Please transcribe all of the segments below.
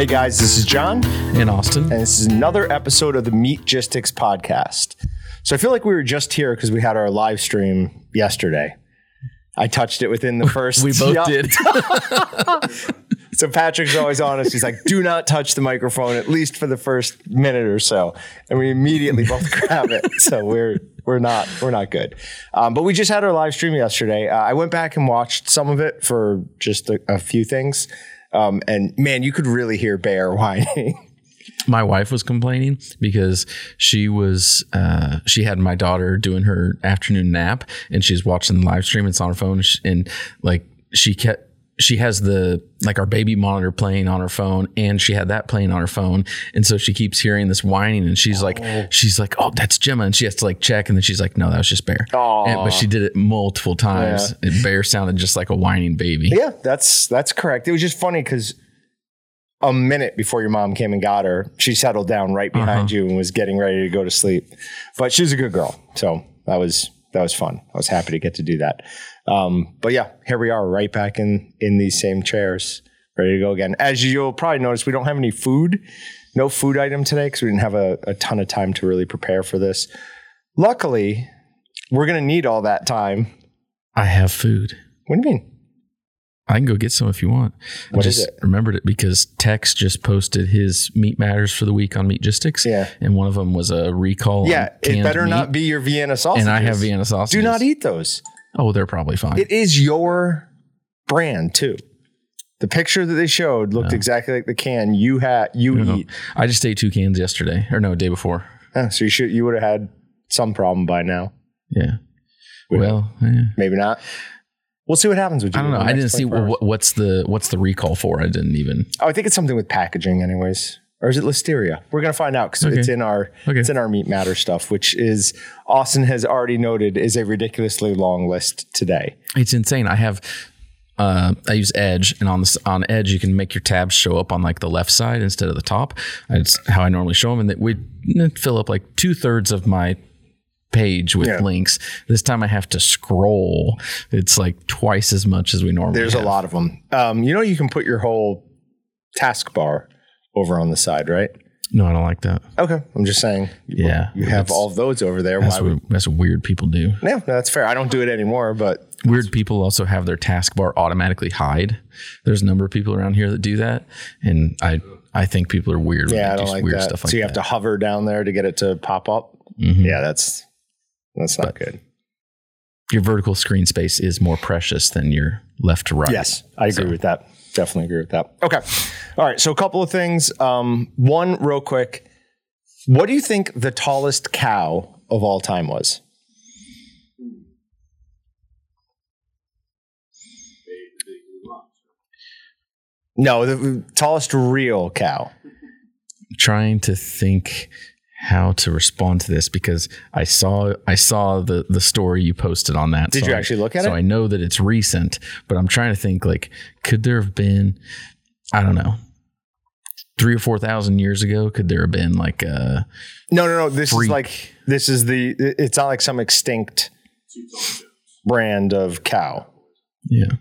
Hey guys, this is Jon, in Austin. and this is another episode of the Meatgistics podcast. So I feel like we were just here because we had our live stream yesterday. I touched it within the first. We both did. So Patrick's always honest. He's like, "Do not touch the microphone at least for the first minute or so," and we immediately both grab it. So we're we're not we're not good. Um, but we just had our live stream yesterday. Uh, I went back and watched some of it for just a, a few things, um, and man, you could really hear Bear whining. my wife was complaining because she was uh, she had my daughter doing her afternoon nap and she's watching the live stream. It's on her phone and, she, and like she kept. She has the like our baby monitor playing on her phone, and she had that playing on her phone, and so she keeps hearing this whining, and she's like, oh. she's like, oh, that's Gemma, and she has to like check, and then she's like, no, that was just Bear. And- but she did it multiple times. And Bear sounded just like a whining baby. Yeah, that's that's correct. It was just funny because a minute before your mom came and got her, she settled down right uh-huh. behind you and was getting ready to go to sleep. But she's a good girl, so that was that was fun. I was happy to get to do that. Um, but yeah, here we are, right back in in these same chairs, ready to go again. As you'll probably notice, we don't have any food, no food item today because we didn't have a, a ton of time to really prepare for this. Luckily, we're gonna need all that time. I have food. What do you mean? I can go get some if you want. What I is just it? remembered it because Tex just posted his meat matters for the week on Meatgistics. Yeah. And one of them was a recall. Yeah, it better meat, not be your Vienna sausages. And I have Vienna sausages. Do not eat those. Oh, they're probably fine. It is your brand too. The picture that they showed looked exactly like the can you had you No. eat. I just ate two cans yesterday, or no, day before. Yeah, so you should you would have had some problem by now. Yeah. Well, eh. Maybe not. We'll see what happens with you. I don't know. I didn't see 24 what, what's the what's the recall for. I didn't even. Oh, I think it's something with packaging, anyways. Or is it listeria? We're gonna find out because Okay. it's in our Okay. it's in our meat matter stuff, which is Austin has already noted is a ridiculously long list today. It's insane. I have. Uh, I use Edge, and on this on Edge, you can make your tabs show up on like the left side instead of the top. It's how I normally show them, and that we fill up like two thirds of my page with Yeah. links. This time I have to scroll. It's like twice as much as we normally. There's a lot of them. Um, you know, you can put your whole taskbar over on the side, right? No, I don't like that. Okay, I'm just saying. you- Yeah, you have that's- all of those over there. That's Why would? what, that's what weird people do. Yeah, no, that's fair. I don't do it anymore, but Weird people also have their taskbar automatically hide. There's a number of people around here that do that, and I I think people are weird. when yeah, I they don't do like weird that. stuff like so you have to hover down there to get it to pop up. Mhm. Yeah, that's that's not good. Your vertical screen space is more precious than your left to right. Yes, I agree So- with that. Definitely agree with that. Okay, all right. So a couple of things. Um, one, real quick. What do you think the tallest cow of all time was? No, the tallest real cow. trying to think how to respond to this because I saw I saw the the story you posted on that. Did So you actually look at it? So I know that it's recent, but I'm trying to think like could there have been I don't know three or four thousand years ago? Could there have been like a No, no, no. This is like this is the. It's not like some extinct brand of cow. yeah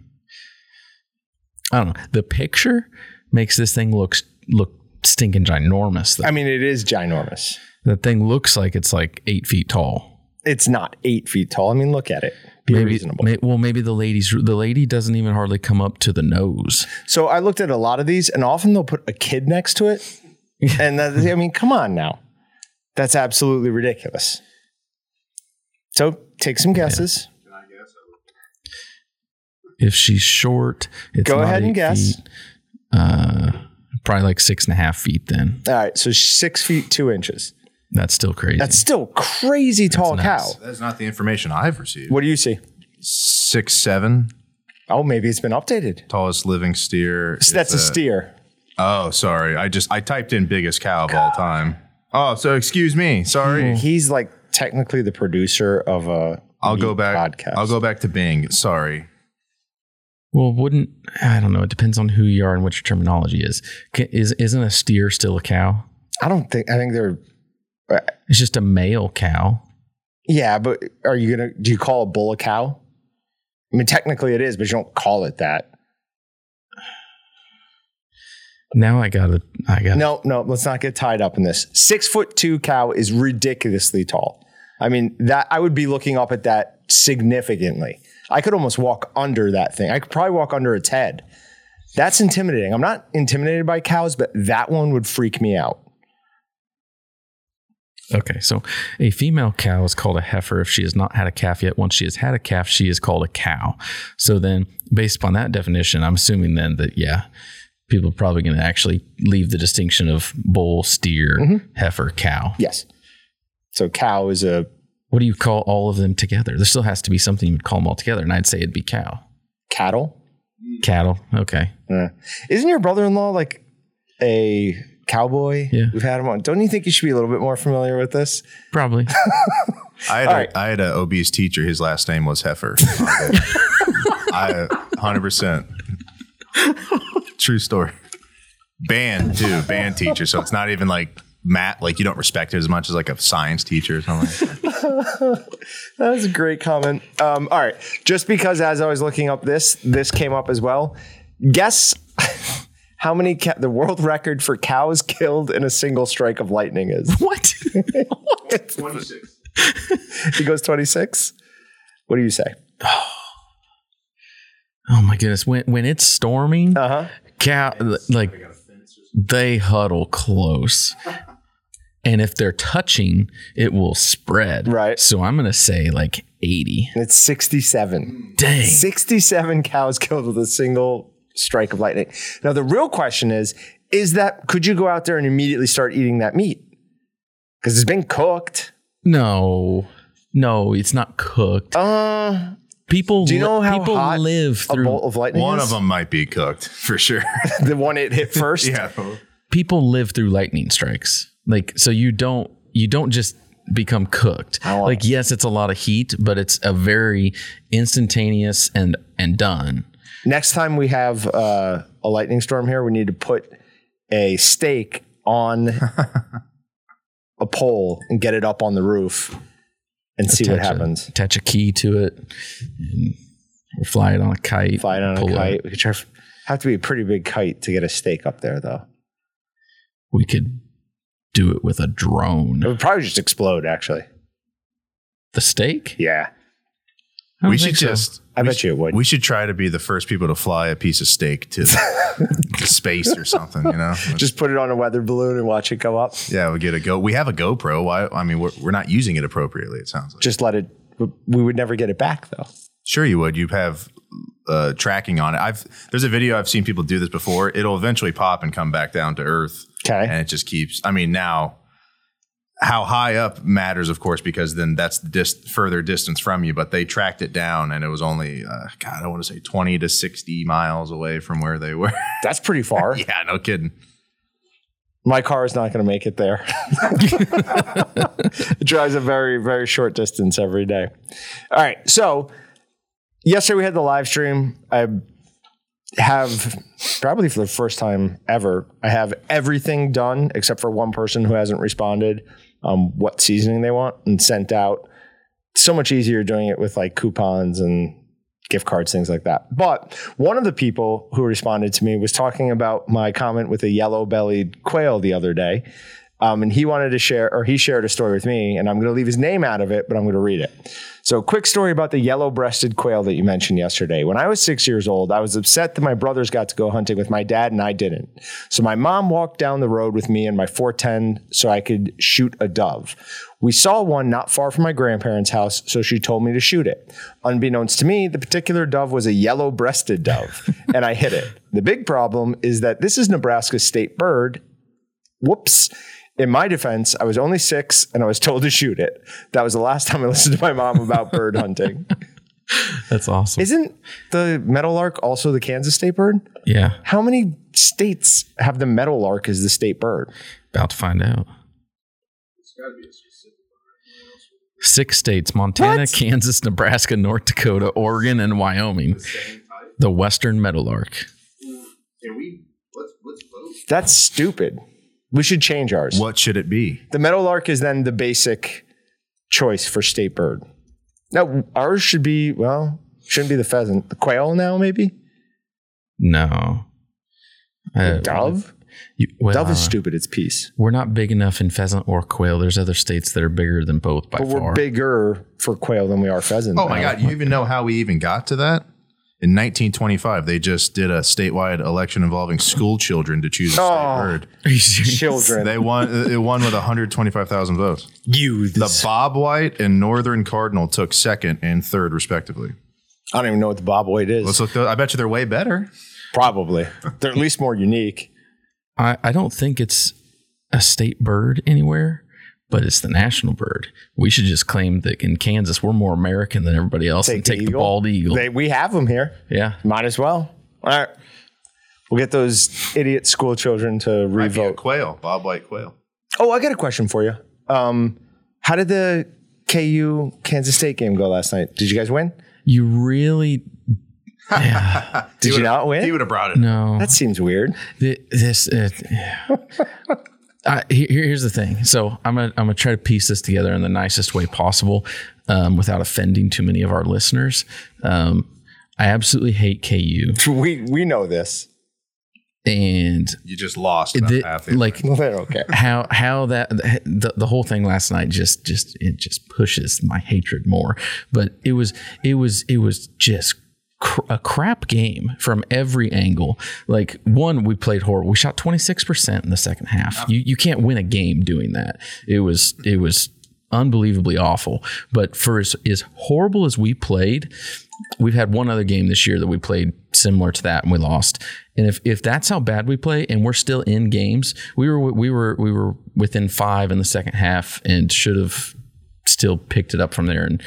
I don't know the picture makes this thing look look stinking ginormous. Though. I mean, it is ginormous. that thing looks like it's like eight feet tall. It's not eight feet tall. I mean, look at it. Be Maybe, reasonable. may, well, maybe the lady's the lady doesn't even hardly come up to the nose. So I looked at a lot of these, and often they'll put a kid next to it, and that, I mean, come on now, that's absolutely ridiculous. So take some guesses. If she's short, it's Go ahead and guess. feet. Uh, probably like six and a half feet. Then All right, so six feet two inches. that's still crazy. That's still crazy tall nuts. cow. That's not the information I've received. What do you see? Six seven, Oh, maybe it's been updated. tallest living steer. So that's a It's steer. Oh, sorry. I just I typed in biggest cow of all time. Oh, so excuse me. Sorry. Hmm. He's like technically the producer of a I'll go back. Podcast. I'll go back to Bing. Sorry. Well, wouldn't I don't know. It depends on who you are and what your terminology is. Is isn't a steer still a cow? I don't think. I think they're. Uh, it's just a male cow. Yeah, but are you gonna? Do you call a bull a cow? I mean, technically it is, but you don't call it that. Now I gotta. I got. No, no, let's not get tied up in this. Six foot two cow is ridiculously tall. I mean, that I would be looking up at that significantly. I could almost walk under that thing. I could probably walk under its head. That's intimidating. I'm not intimidated by cows, but that one would freak me out. Okay, so a female cow is called a heifer if she has not had a calf yet. Once she has had a calf, she is called a cow. So then, based upon that definition, I'm assuming then that yeah, people are probably going to actually leave the distinction of bull, steer, mm-hmm. heifer, cow. Yes. So cow is a What do you call all of them together? There still has to be something you would call them all together, and I'd say it'd be cow, cattle. cattle. Okay, Uh, isn't your brother-in-law like a cowboy? Yeah. We've had him on. Don't you think you should be a little bit more familiar with this? probably. I had All a, right. I had an obese teacher. His last name was Heifer. I hundred percent true story. Band too, band teacher. So it's not even like math. Like you don't respect it as much as like a science teacher or something. That was a great comment. Um, all right. Just because as I was looking up this, this came up as well. Guess how many ca- the world record for cows killed in a single strike of lightning is? what? Twenty-six. He goes 26. What do you say? Oh my goodness! When when it's storming, Uh huh. cow like they huddle close and if they're touching it will spread Right. so i'm gonna say like 80 It's 67. dang 67 cows killed with a single strike of lightning. Now, the real question is is that could you go out there and immediately start eating that meat? Because it's been cooked. no no it's not cooked Uh, people do you know li- how people hot live a through bolt of lightning One is? of them might be cooked for sure. the one it hit first? yeah. people live through lightning strikes like so you don't you don't just become cooked like yes it's a lot of heat but it's a very instantaneous and and done Next time we have uh, a lightning storm here, we need to put a stake on a pole and get it up on the roof and see what attach a- happens. attach a key to it and or fly it on a kite Fly it on a pull it. kite. We could try, have to be a pretty big kite to get a stake up there, though. we could do it with a drone It would probably just explode, actually. the steak? Yeah, We should so. just. I bet should- you it would. We should try to be the first people to fly a piece of steak to, to space or something. You know, just put it on a weather balloon and watch it go up. yeah, we get a go. We have a GoPro. Why? I mean, we're, we're not using it appropriately. It sounds like. Just let it. We would never get it back, though. Sure, you would. You have uh, tracking on it. I've there's a video I've seen people do this before. It'll eventually pop and come back down to earth, Okay. and it just keeps. I mean, now how high up matters, of course, because then that's the dis- further distance from you. But they tracked it down, and it was only uh, God, I want to say twenty to sixty miles away from where they were. That's pretty far. yeah, no kidding. My car is not going to make it there. it drives a very, very short distance every day. All right. So, yesterday we had the live stream. I have probably for the first time ever, I have everything done except for one person who hasn't responded um, what seasoning they want and sent out. So much easier doing it with like coupons and gift cards, things like that. But one of the people who responded to me was talking about my comment with a yellow bellied quail the other day. Um, and he wanted to share, or he shared a story with me, and I'm going to leave his name out of it, but I'm going to read it. So, quick story about the yellow breasted quail that you mentioned yesterday. When I was six years old, I was upset that my brothers got to go hunting with my dad and I didn't. So, my mom walked down the road with me in my 410 so I could shoot a dove. We saw one not far from my grandparents' house, so she told me to shoot it. Unbeknownst to me, the particular dove was a yellow breasted dove, and I hit it. The big problem is that this is Nebraska's state bird. Whoops. In my defense, I was only six and I was told to shoot it. That was the last time I listened to my mom about bird hunting. That's awesome. Isn't the meadowlark also the Kansas state bird? yeah, How many states have the meadowlark as the state bird? about to find out. Six states Montana, What? Kansas, Nebraska, North Dakota, Oregon, and Wyoming. The Western Meadowlark. Can we? Let's let's vote. That's stupid. We should change ours. What should it be? The meadowlark is then the basic choice for state bird. Now, ours should be, well, shouldn't be the pheasant. The quail now, maybe? No. Uh, Dove? You, well, Dove is uh, stupid. It's peace. we're not big enough in pheasant or quail. There's other states that are bigger than both by But far. we're bigger for quail than we are pheasant. Oh my God! You even know how we even got to that? In 1925, they just did a statewide election involving school children to choose a state Oh. bird. Are you serious? Children. They won. It won with 125,000 votes. you. The Bob White and Northern Cardinal took second and third, respectively. I don't even know what the bob white is. Let's look. I bet you they're way better. Probably. They're at least more unique. I, I don't think it's a state bird anywhere, but it's the national bird. We should just claim that in Kansas we're more American than everybody else and take the bald eagle. They, we have them here. yeah. Might as well. All right. We'll get those idiot school children to Might be a revote. quail, Bob White quail. Oh, I got a question for you. Um, how did the KU Kansas State game go last night? Did you guys win? You really Did you not win? He would have brought it. no. That seems weird. Th- this uh, I, here, here's the thing. So i'm gonna i'm gonna try to piece this together in the nicest way possible um, without offending too many of our listeners. Um, i absolutely hate ku We we know this. and You just lost about the, like Well, they don't how how that the, the whole thing last night just just it just pushes my hatred more. But it was it was it was just cr- a crap game from every angle. Like one we played horrible. We shot 26% in the second half. You you can't win a game doing that. It was it was unbelievably awful. But for as, as horrible as we played we've had one other game this year that we played similar to that and we lost. And if if that's how bad we play and we're still in games, we were we were we were within 5 in the second half and should have still picked it up from there and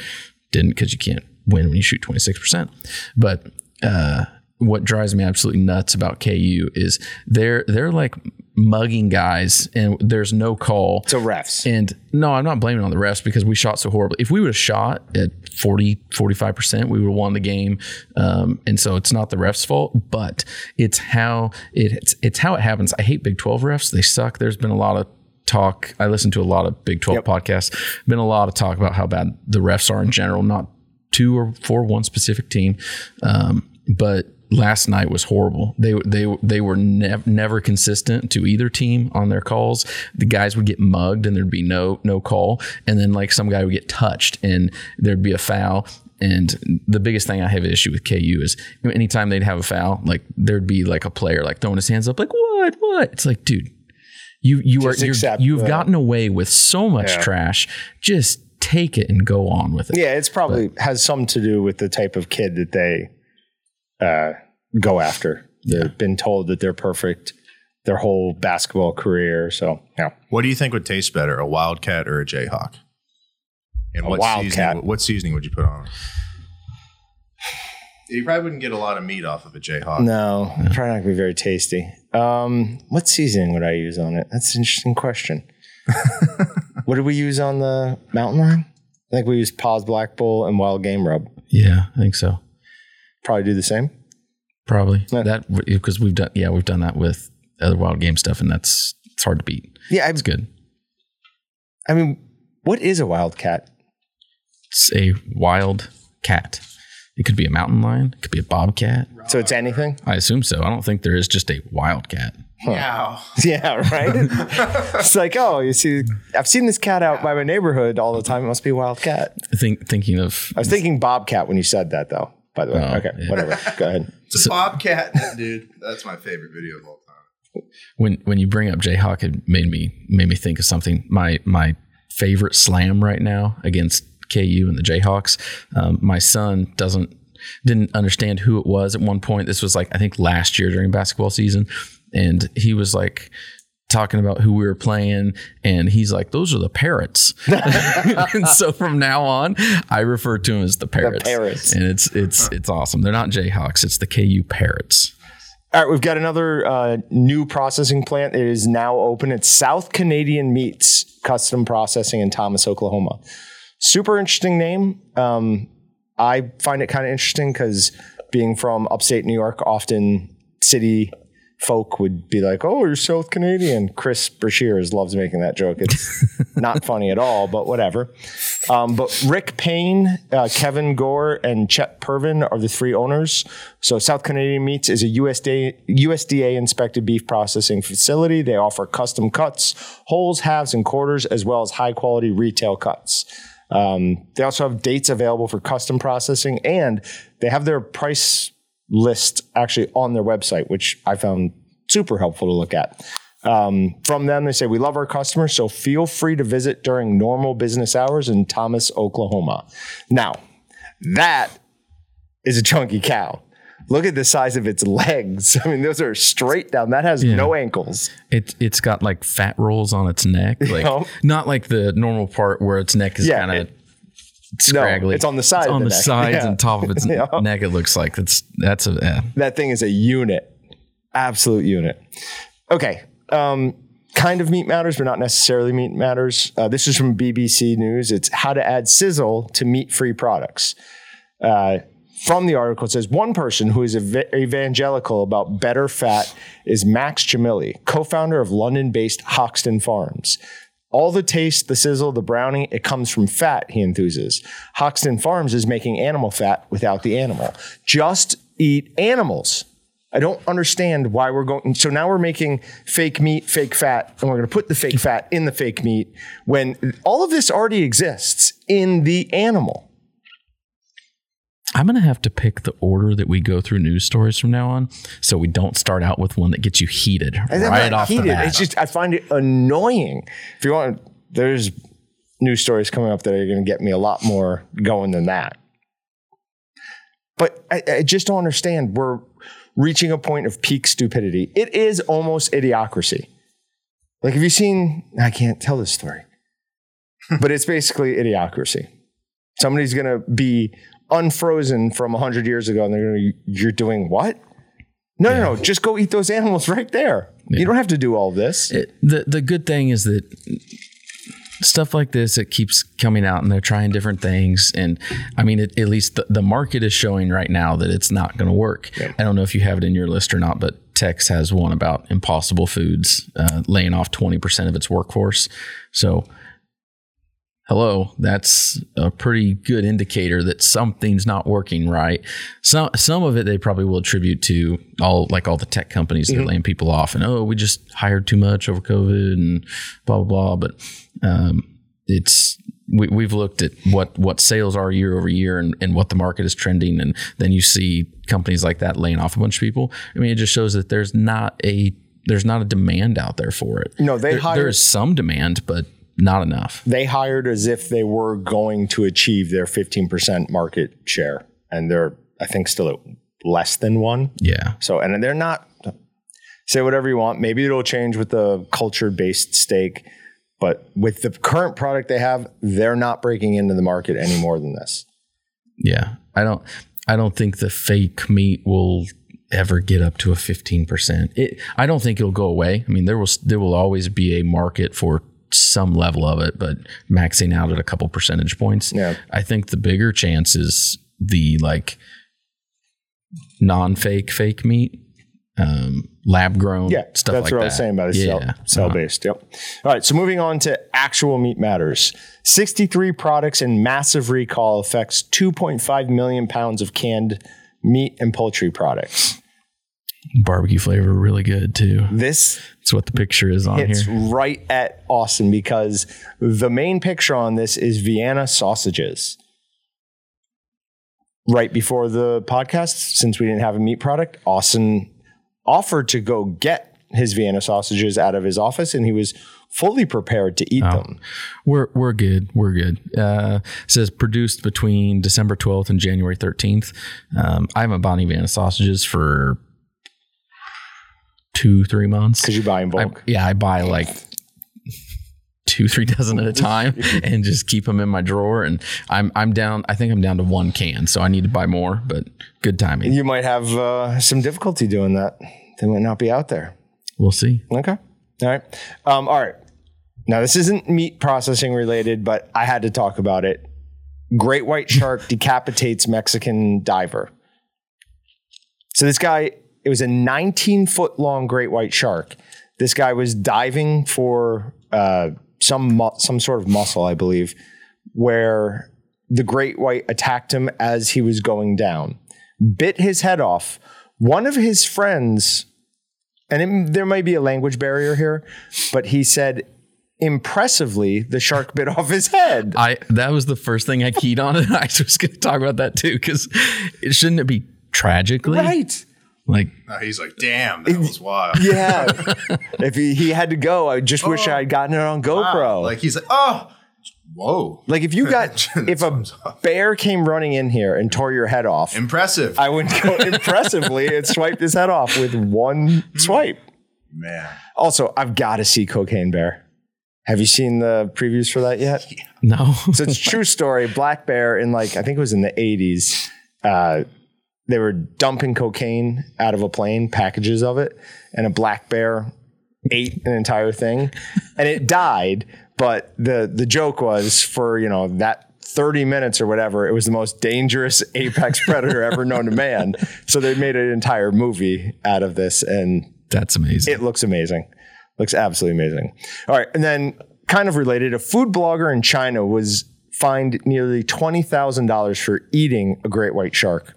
didn't cuz you can't win when you shoot 26%. But uh what drives me absolutely nuts about KU is they're they're like mugging guys and there's no call. So refs. And no, I'm not blaming on the refs because we shot so horribly. If we would have shot at 40, 45%, we would have won the game. Um, and so it's not the refs' fault, but it's how it, it's, it's how it happens. I hate Big 12 refs. They suck. There's been a lot of talk. I listen to a lot of Big 12 Yep. podcasts. Been a lot of talk about how bad the refs are in general, not two or for one specific team. Um, but last night was horrible. They they they were nev- never consistent to either team on their calls. The guys would get mugged and there'd be no no call, and then like some guy would get touched and there'd be a foul. And the biggest thing I have an issue with KU is anytime they'd have a foul, like there'd be like a player like throwing his hands up, like what what? It's like, dude, you you Just are you've the- gotten away with so much Yeah. trash. Just take it and go on with it. Yeah, it's probably has something to do with the type of kid that they uh, go after. They've been told that they're perfect their whole basketball career. So yeah, What do you think would taste better, a wildcat or a jayhawk? And A what wildcat. seasoning? What seasoning would you put on? it? You probably wouldn't get a lot of meat off of a jayhawk. no, probably not gonna be very tasty. Um, what seasoning would I use on it? That's an interesting question. what did we use on the mountain line? I think we used Paws Black Bull and Wild Game Rub. Yeah, I think so. Probably do the same. Probably Yeah. that because we've done yeah we've done that with other wild game stuff and that's it's hard to beat. Yeah, I, It's good. I mean, what is a wildcat? It's a wild cat. It could be a mountain lion. It could be a bobcat. So it's anything? I assume so. I don't think there is just a wild cat. Meow. Yeah, right. it's like, oh, you see, I've seen this cat out by my neighborhood all the time. It must be a wild cat. Think thinking of I was thinking bobcat when you said that, though. By the way, Oh, okay, yeah. whatever. Go ahead. It's a bobcat, dude. That's my favorite video of all time. when when you bring up Jayhawk, it made me made me think of something. My my favorite slam right now against KU and the Jayhawks. Um, my son doesn't didn't understand who it was at one point. This was like I think last year during basketball season, and he was like talking about who we were playing and he's like those are the parrots and so from now on i refer to them as the parrots, parrots. and it's it's it's awesome they're not jayhawks it's the ku parrots All right, we've got another uh, new processing plant. It is now open. It's South Canadian Meats Custom Processing in Thomas, Oklahoma. Super interesting name. Um, I find it kind of interesting because being from upstate New York, often city folk would be like, "Oh, you're South Canadian." Chris Brashears loves making that joke. It's not funny at all, but whatever. Um, but Rick Payne, uh, Kevin Gore, and Chet Pervin are the three owners. So South Canadian Meats is a USDA USDA inspected beef processing facility. They offer custom cuts, wholes, halves, and quarters, as well as high quality retail cuts. Um, they also have dates available for custom processing, and they have their price list actually on their website, which I found super helpful to look at. Um, from them, they say, We love our customers, so feel free to visit during normal business hours in Thomas, Oklahoma. Now, that is a chunky cow. Look at the size of its legs. I mean, those are straight down. That has no ankles. It it's got like fat rolls on its neck, like know? not like the normal part where its neck is Yeah, kind of scraggly. it's on the side of on the the, sides Yeah. and top of its Yeah. neck. It looks like that's that's a yeah. That thing is a unit, absolute unit. Okay. Um, kind of meat matters, but not necessarily meat matters. Uh, this is from BBC News. It's how to add sizzle to meat free products. Uh, from the article, it says one person who is ev- evangelical about better fat is Max Jamilly, co founder of London based Hoxton Farms. All the taste, the sizzle, the browning, it comes from fat, he enthuses. Hoxton Farms is making animal fat without the animal. Just eat animals. I don't understand why we're going. So now we're making fake meat, fake fat, and we're going to put the fake fat in the fake meat when all of this already exists in the animal. I'm gonna have to pick the order that we go through news stories from now on, so we don't start out with one that gets you heated right off heated. the bat. It's just I find it annoying. If you want, there's news stories coming up that are going to get me a lot more going than that. But I, I just don't understand. We're reaching a point of peak stupidity. It is almost idiocracy. Like, have you seen? I can't tell this story, but it's basically idiocracy. Somebody's going to be unfrozen from 100 years ago and they're going to, you're doing what? No, no, no. Just go eat those animals right there. You don't have to do all this. It- the the good thing is that stuff like this it keeps coming out and they're trying different things and i mean it, at least the, the market is showing right now that it's not going to work i don't know if you have it in your list or not but tex has one about impossible foods uh, laying off 20% of its workforce so hello that's a pretty good indicator that something's not working right. Some some of it they probably will attribute to all like all the tech companies that are laying people off and oh we just hired too much over covid and blah blah blah. But um, it's we, we've looked at what what sales are year over year and, and what the market is trending. And then you see companies like that laying off a bunch of people. I mean it just shows that there's not a there's not a demand out there for it. No, they There- hired- there's some demand but not enough they hired as if they were going to achieve their 15% market share and they're i think still at less than one yeah so and they're not say whatever you want maybe it'll change with the culture based steak but with the current product they have they're not breaking into the market any more than this Yeah, I don't. I don't think the fake meat will ever get up to a fifteen percent. It. I don't think it'll go away. I mean, there will there will always be a market for some level of it, but maxing out at a couple percentage points. Yeah. I think the bigger chance is the like non-fake fake meat, um, lab grown. yeah stuff like that. that's like what that. i was saying about the yeah. cell, cell based yep all right so moving on to actual meat matters 63 products and massive recall affects 2.5 million pounds of canned meat and poultry products Barbecue flavor, really good too. this That's what the picture is on hits here. right at Austin because the main picture on this is Vienna sausages. Right before the podcast, since we didn't have a meat product, Austin offered to go get his Vienna sausages out of his office, and he was fully prepared to eat them. We're we're good. We're good. Uh, it says produced between December 12th and January 13th. Um, I haven't bought any Vienna sausages for two three months. Because you buy in I, bulk. yeah, I buy like two three dozen at a time and just keep them in my drawer. And I'm I'm down. I think I'm down to one can, so I need to buy more. But good timing. you might have uh, some difficulty doing that. They might not be out there. We'll see. Okay. All right. Um, all right. Now, this isn't meat processing related, but I had to talk about it. Great white shark decapitates Mexican diver. So, this guy it was a 19 foot long great white shark. This guy was diving for uh, some mu- some sort of muscle, I believe, where the great white attacked him as he was going down, bit his head off. One of his friends, and it, there might be a language barrier here, but he said impressively the shark bit off his head. I that was the first thing I keyed on, and I was going to talk about that too because it shouldn't it be tragically Right. Like Uh, he's like, damn, that was wild. Yeah. if he, he had to go, I just wish I had gotten it on GoPro. Wow. Like, Like he's like, oh, whoa, Like if you got, if a bear came running in here and tore your head off, impressive, I would go impressively and swipe his head off with one swipe. man. Also, I've got to see Cocaine Bear. Have you seen the previews for that yet? no. So it's a true story. Black Bear in like I think it was in the eighties. Uh, they were dumping cocaine out of a plane, packages of it, and a black bear ate an entire thing, and it died. But the the joke was for you know that. 30 minutes or whatever, it was the most dangerous apex predator ever known to man. So they made an entire movie out of this, and That's amazing. it looks amazing. Looks absolutely amazing. All right. And then, kind of related, a food blogger in China was fined nearly $20,000 for eating a great white shark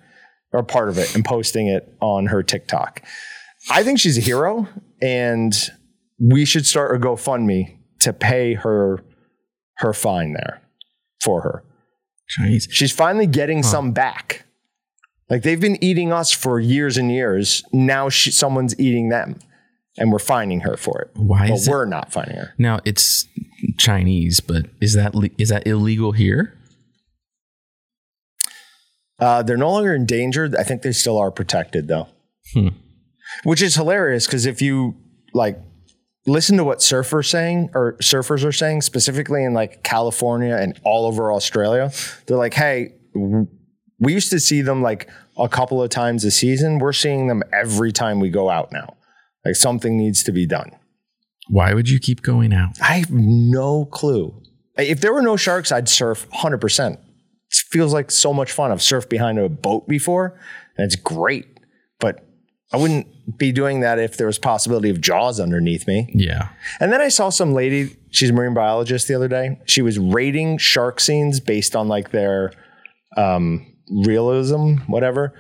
or part of it and posting it on her TikTok. I think she's a hero, and we should start a GoFundMe to pay her her fine there for her. Chinese. She's finally getting some back. Like they've been eating us for years and years. Now she, someone's eating them, and we're finding her for it. Why is we're not finding her. Now it's Chinese, but is that is that illegal here? Uh, they're no longer endangered. I think they still are protected though, Hmm. which is hilarious because if you like listen to what surfers saying or surfers are saying specifically in like California and all over Australia, they're like, "Hey, we used to see them like a couple of times a season. We're seeing them every time we go out now. Like something needs to be done." Why would you keep going out? I have no clue. If there were no sharks, I'd surf 100%. Feels like so much fun. I've surfed behind a boat before, and it's great. But I wouldn't be doing that if there was possibility of jaws underneath me. Yeah. And then I saw some lady, she's a marine biologist the other day. She was rating shark scenes based on like their um, realism, whatever.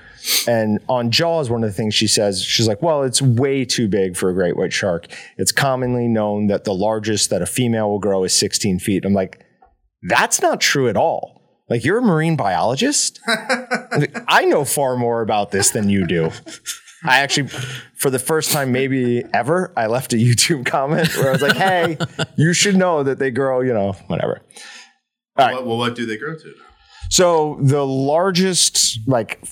And on Jaws, one of the things she says, she's like, well, it's way too big for a great white shark. It's commonly known that the largest that a female will grow is 16 feet. I'm like, that's not true at all. Like, you're a marine biologist? I know far more about this than you do. I actually, for the first time maybe ever, I left a YouTube comment where I was like, hey, you should know that they grow, you know, whatever. What, well, what do they grow to? So the largest, like,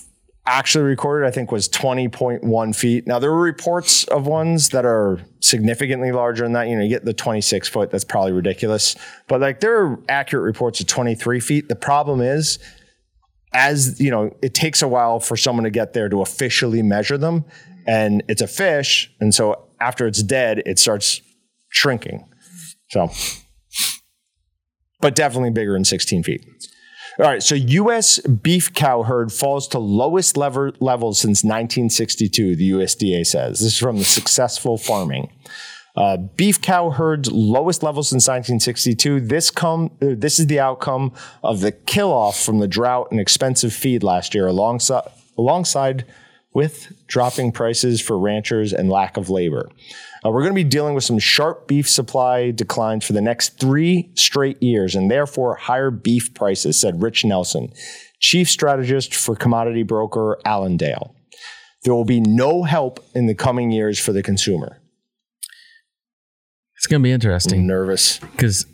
actually recorded, I think, was 20.1 feet. Now, there were reports of ones that are significantly larger than that. You know, you get the 26 foot, that's probably ridiculous. But, like, there are accurate reports of 23 feet. The problem is, as you know, it takes a while for someone to get there to officially measure them. And it's a fish. And so after it's dead, it starts shrinking. So, but definitely bigger than 16 feet. All right, so U.S. beef cow herd falls to lowest lever levels since 1962. The USDA says this is from the Successful Farming. Uh, beef cow herd's lowest level since 1962. This come uh, this is the outcome of the kill off from the drought and expensive feed last year, alongside alongside with dropping prices for ranchers and lack of labor. Uh, we're going to be dealing with some sharp beef supply declines for the next three straight years, and therefore higher beef prices, said Rich Nelson, chief strategist for commodity broker Allendale. There will be no help in the coming years for the consumer. It's gonna be interesting I'm Nervous. because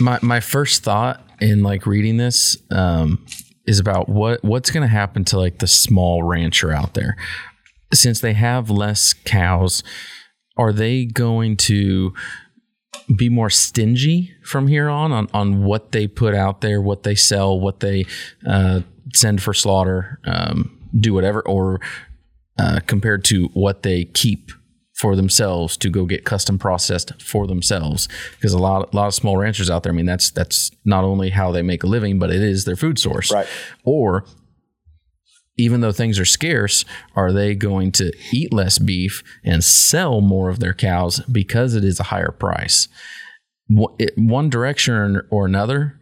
my my first thought in like reading this um, is about what what's gonna happen to like the small rancher out there since they have less cows. Are they going to be more stingy from here on on, on what they put out there, what they sell, what they uh, send for slaughter, um, do whatever, or uh, compared to what they keep for themselves to go get custom processed for themselves? Because a lot a lot of small ranchers out there, I mean, that's that's not only how they make a living, but it is their food source. Right. Or even though things are scarce, are they going to eat less beef and sell more of their cows because it is a higher price? One direction or- another,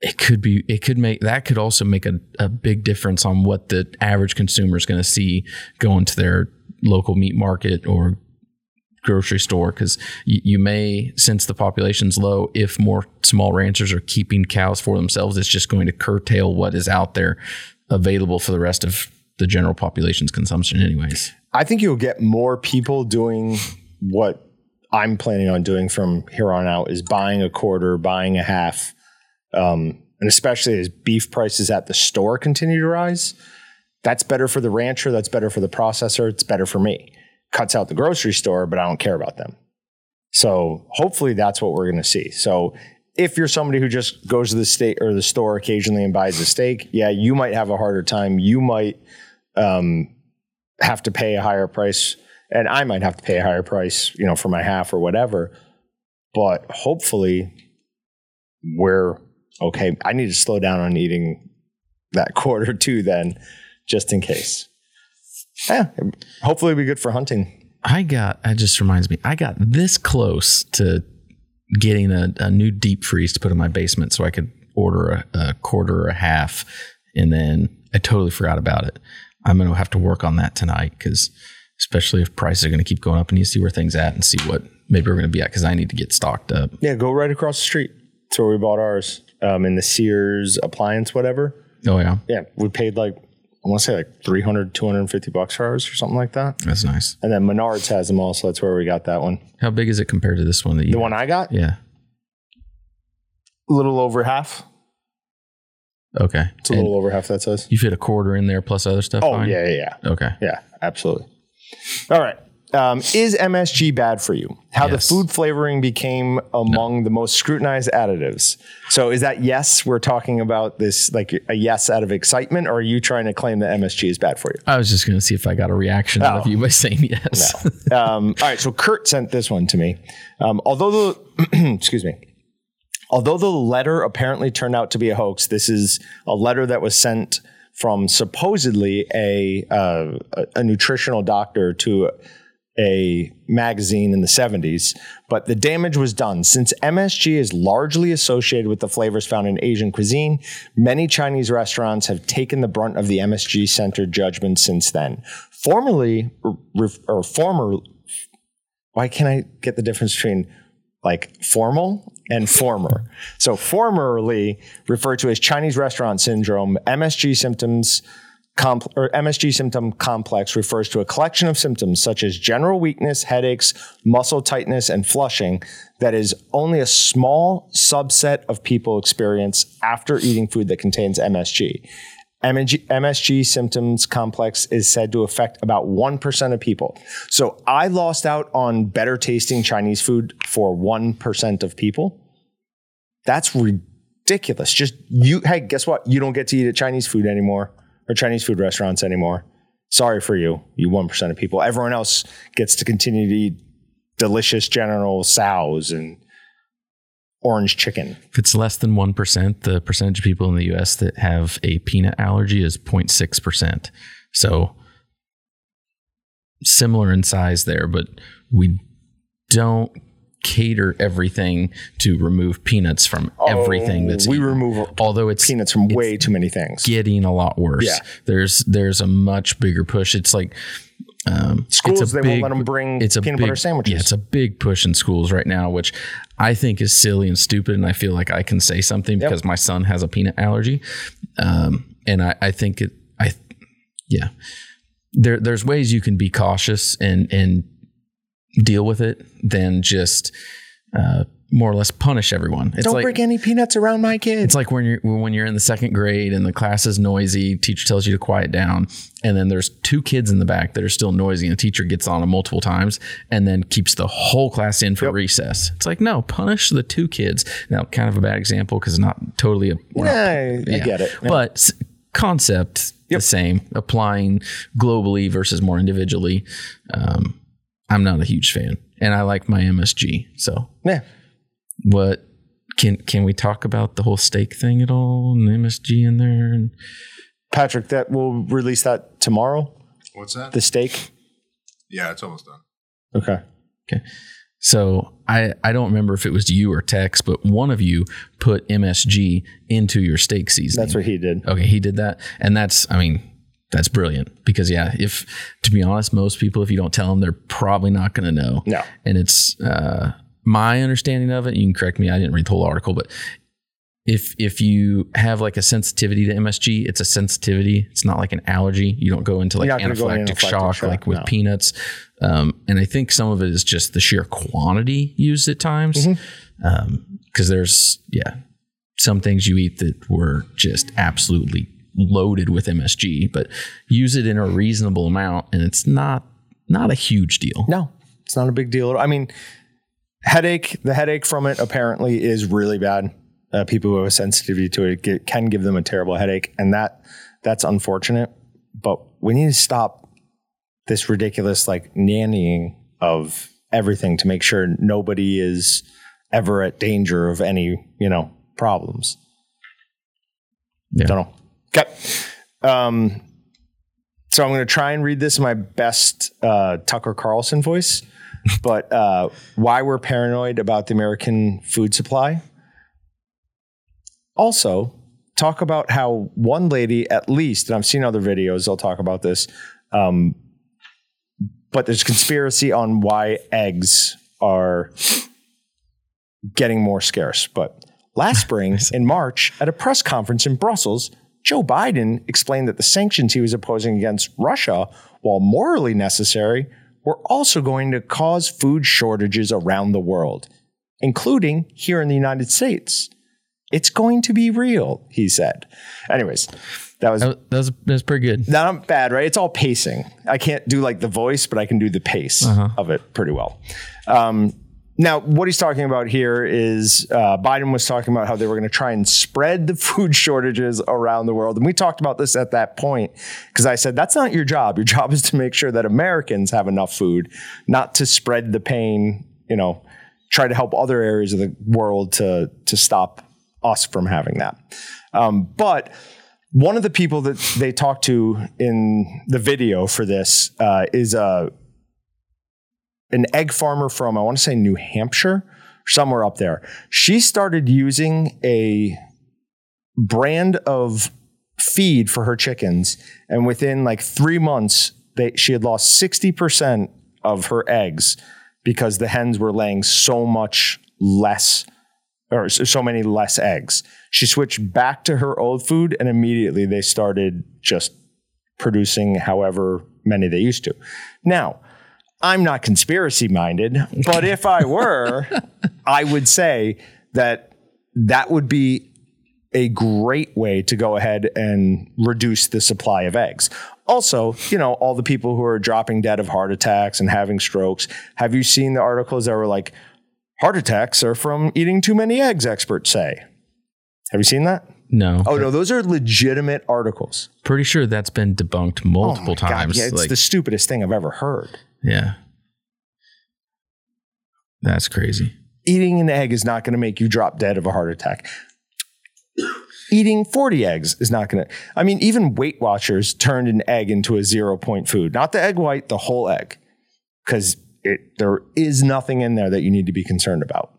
it could be, it could make, that could also make a, a big difference on what the average consumer is going to see going to their local meat market or grocery store because you, you may since the population's low if more small ranchers are keeping cows for themselves it's just going to curtail what is out there available for the rest of the general population's consumption anyways I think you'll get more people doing what I'm planning on doing from here on out is buying a quarter, buying a half, um, and especially as beef prices at the store continue to rise. That's better for the rancher. That's better for the processor. It's better for me. Cuts out the grocery store, but I don't care about them. So hopefully that's what we're going to see. So if you're somebody who just goes to the state or the store occasionally and buys a steak, yeah, you might have a harder time. You might um, have to pay a higher price, and I might have to pay a higher price, you know, for my half or whatever. But hopefully, we're okay. I need to slow down on eating that quarter too, then, just in case. Yeah, hopefully, it'll be good for hunting. i got that just reminds me i got this close to getting a, a new deep freeze to put in my basement so i could order a, a quarter or a half and then i totally forgot about it i'm going to have to work on that tonight because especially if prices are going to keep going up and you see where things at and see what maybe we're going to be at because i need to get stocked up Yeah, go right across the street. That's where we bought ours um, in the Sears appliance, whatever. oh yeah Yeah, we paid like, I want to say like 300, 250 bucks for ours or something like that. that's nice And then Menards has them all, so that's where we got that one. how big is it compared to this one that you The one I got, yeah a little over half. okay It's a And little over half that size. you fit a quarter in there plus other stuff Oh, fine? yeah, yeah, yeah. okay Yeah, absolutely. All right. Um, is MSG bad for you? How Yes. the food flavoring became among the most scrutinized additives. So is that yes? We're talking about this like a yes out of excitement, or are you trying to claim that MSG is bad for you? I was just going to see if I got a reaction out of Oh. you by saying yes. um, all right, so Kurt sent this one to me. Um, although the excuse me, although the letter apparently turned out to be a hoax, this is a letter that was sent from supposedly a uh, a, a nutritional doctor to a magazine in the 70s, but the damage was done. Since MSG is largely associated with the flavors found in Asian cuisine, many Chinese restaurants have taken the brunt of the MSG centered judgment since then. Formerly, or, or former, why can't I get the difference between like formal and former? So, formerly referred to as Chinese restaurant syndrome, MSG symptoms or MSG symptom complex refers to a collection of symptoms such as general weakness, headaches, muscle tightness, and flushing that is only a small subset of people experience after eating food that contains MSG. MSG, MSG symptoms complex is said to affect about 1% of people. So I lost out on better tasting Chinese food for 1% of people. That's ridiculous. Just you, hey, guess what? You don't get to eat at Chinese food anymore or Chinese food restaurants anymore. Sorry for you, you 1% of people. Everyone else gets to continue to eat delicious General Tso's and orange chicken. If it's less than 1%, the percentage of people in the US that have a peanut allergy is 0.6%. So similar in size there, but we don't cater everything to remove peanuts from everything that's Oh, we eaten. remove although it's peanuts from way too many things. getting a lot worse. Yeah. There's there's a much bigger push. It's like um, Schools, it's a they big- won't let them bring it's a peanut big, butter sandwiches. Yeah, it's a big push in schools right now, which I think is silly and stupid. And I feel like I can say something because my son has a peanut allergy, um, and I, I think it. I yeah, there there's ways you can be cautious and and deal with it than just uh, more or less punish everyone. It's Don't like bring any peanuts around my kids. it's like when you're when you're in the second grade and the class is noisy, teacher tells you to quiet down, and then there's two kids in the back that are still noisy, and the teacher gets on them multiple times and then keeps the whole class in for recess. It's like no, punish the two kids. Now, kind of a bad example because not totally a we're not- yeah, I, get it. but s- concept the same, applying globally versus more individually. Um, I'm not a huge fan, and I like my MSG. So yeah. what can can we talk about the whole steak thing at all and MSG in there? And Patrick, that we'll release that tomorrow. What's that? The steak. yeah, it's almost done. Okay. Okay. So I I don't remember if it was you or Tex, but one of you put MSG into your steak seasoning. That's what he did. Okay, he did that, and that's I mean that's brilliant because yeah, if to be honest, most people if you don't tell them, they're probably not going to know. No. and it's uh, my understanding of it. You can correct me. I didn't read the whole article, but if if you have like a sensitivity to MSG, it's a sensitivity. It's not like an allergy. You don't go into like gonna go anaphylactic, into anaphylactic shock, shock, like with no. peanuts. Um, and I think some of it is just the sheer quantity used at times. Mm-hmm. Because there's yeah, some things you eat that were just absolutely loaded with MSG, but use it in a reasonable amount, and it's not not a huge deal. No, it's not a big deal. I mean, headache, the headache from it apparently is really bad. Uh, people who have a sensitivity to it get, can give them a terrible headache, and that that's unfortunate. But we need to stop this ridiculous like nannying of everything to make sure nobody is ever at danger of any you know problems. Yeah. Don't know. Okay. Um, so I'm going to try and read this in my best uh, Tucker Carlson voice. but uh, why we're paranoid about the American food supply. Also, talk about how one lady, at least, and I've seen other videos, they'll talk about this. Um, but there's conspiracy on why eggs are getting more scarce. But last spring, in March, at a press conference in Brussels, Joe Biden explained that the sanctions he was opposing against Russia, while morally necessary, were also going to cause food shortages around the world, including here in the United States. It's going to be real, he said. Anyways, that was That, was that was pretty good. not bad, right? It's all pacing. I can't do like the voice, but I can do the pace of it pretty well. Um, now, what he's talking about here is uh, Biden was talking about how they were going to try and spread the food shortages around the world. And we talked about this at that point because I said, that's not your job. Your job is to make sure that Americans have enough food, not to spread the pain, you know, try to help other areas of the world to, to stop us from having that. Um, but one of the people that they talked to in the video for this uh, is a an egg farmer from I want to say New Hampshire, somewhere up there. She started using a brand of feed for her chickens, and within like three months, they she had lost sixty percent of her eggs because the hens were laying so much less or so many less eggs. She switched back to her old food, and immediately they started just producing however many they used to. Now, I'm not conspiracy minded, but if I were, I would say that that would be a great way to go ahead and reduce the supply of eggs. Also, you know, all the people who are dropping dead of heart attacks and having strokes. Have you seen the articles that were like, heart attacks are from eating too many eggs, experts say? Have you seen that? No, Oh, no, those are legitimate articles. pretty sure that's been debunked multiple Oh my God, times. Yeah, it's like, the stupidest thing I've ever heard. Yeah, that's crazy. eating an egg is not going to make you drop dead of a heart attack. Eating 40 eggs is not going to. I mean, even Weight Watchers turned an egg into a zero point food, not the egg white, the whole egg, because there is nothing in there that you need to be concerned about.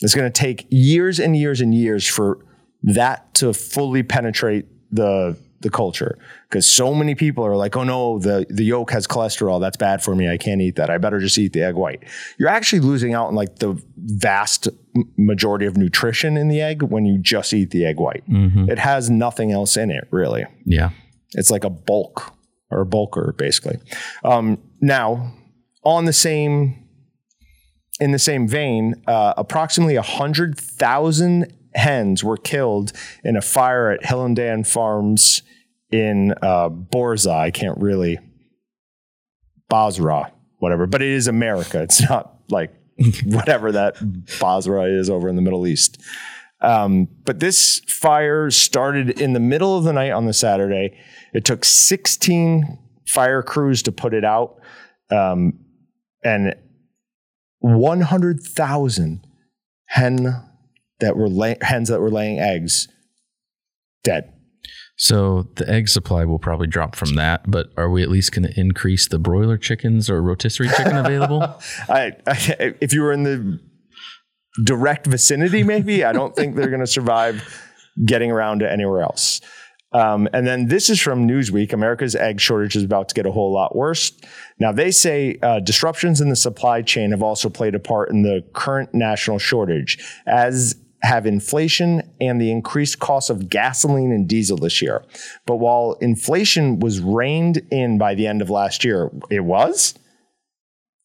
It's going to take years and years and years for that to fully penetrate the the culture because so many people are like, oh no, the the yolk has cholesterol. That's bad for me. I can't eat that. I better just eat the egg white. You're actually losing out on like the vast majority of nutrition in the egg when you just eat the egg white. It has nothing else in it really. Yeah, It's like a bulk or a bulker, basically. Um, now, on the same in the same vein, uh, approximately hundred thousand hens were killed in a fire at Hillandale Farms in uh, Borza. I can't really Basra, whatever, but it is America. It's not like whatever that Basra is over in the Middle East. Um, but this fire started in the middle of the night on the Saturday. It took 16 fire crews to put it out, um, and 100,000 hen that were lay- hens that were laying eggs dead. So the egg supply will probably drop from that, but are we at least going to increase the broiler chickens or rotisserie chicken available? I, I, if you were in the direct vicinity, maybe I don't think they're going to survive getting around to anywhere else. Um, and then this is from Newsweek. America's egg shortage is about to get a whole lot worse. Now, they say uh, disruptions in the supply chain have also played a part in the current national shortage, as have inflation and the increased cost of gasoline and diesel this year. But while inflation was reined in by the end of last year, it was?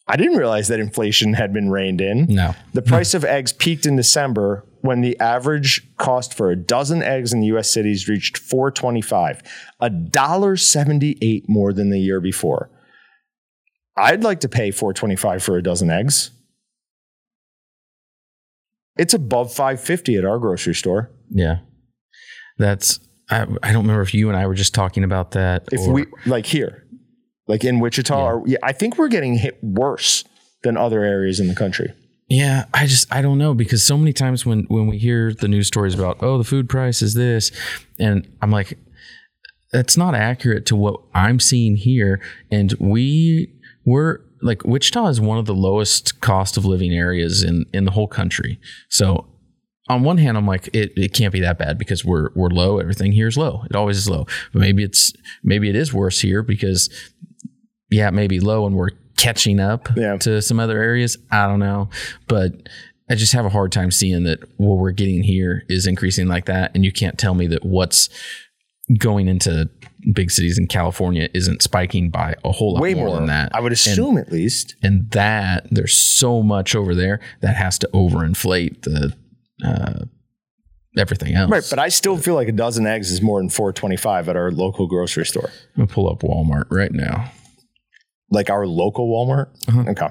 I didn't realize that inflation had been reined in. No. The price of eggs peaked in December when the average cost for a dozen eggs in the US cities reached 425, a dollar 78 more than the year before. I'd like to pay 425 for a dozen eggs. It's above 550 at our grocery store. Yeah. That's, I, I don't remember if you and I were just talking about that. If or- we like here, like in Wichita, Yeah. or, yeah, I think we're getting hit worse than other areas in the country. Yeah, I just I don't know because so many times when when we hear the news stories about oh the food price is this, and I'm like, that's not accurate to what I'm seeing here, and we we're like Wichita is one of the lowest cost of living areas in in the whole country. So on one hand, I'm like, it, it can't be that bad because we're we're low. Everything here is low. It always is low. But maybe it's maybe it is worse here because yeah, it may be low and we're catching up Yeah. to some other areas. I don't know. But I just have a hard time seeing that what we're getting here is increasing like that. And you can't tell me that what's going into big cities in California isn't spiking by a whole lot Way more, more, than that. I would assume at least. and that there's so much over there that has to overinflate the uh, everything else. Right, but I still feel like a dozen eggs is more than 425 at our local grocery store. I'm gonna pull up Walmart right now. Like our local Walmart? Uh-huh. Okay.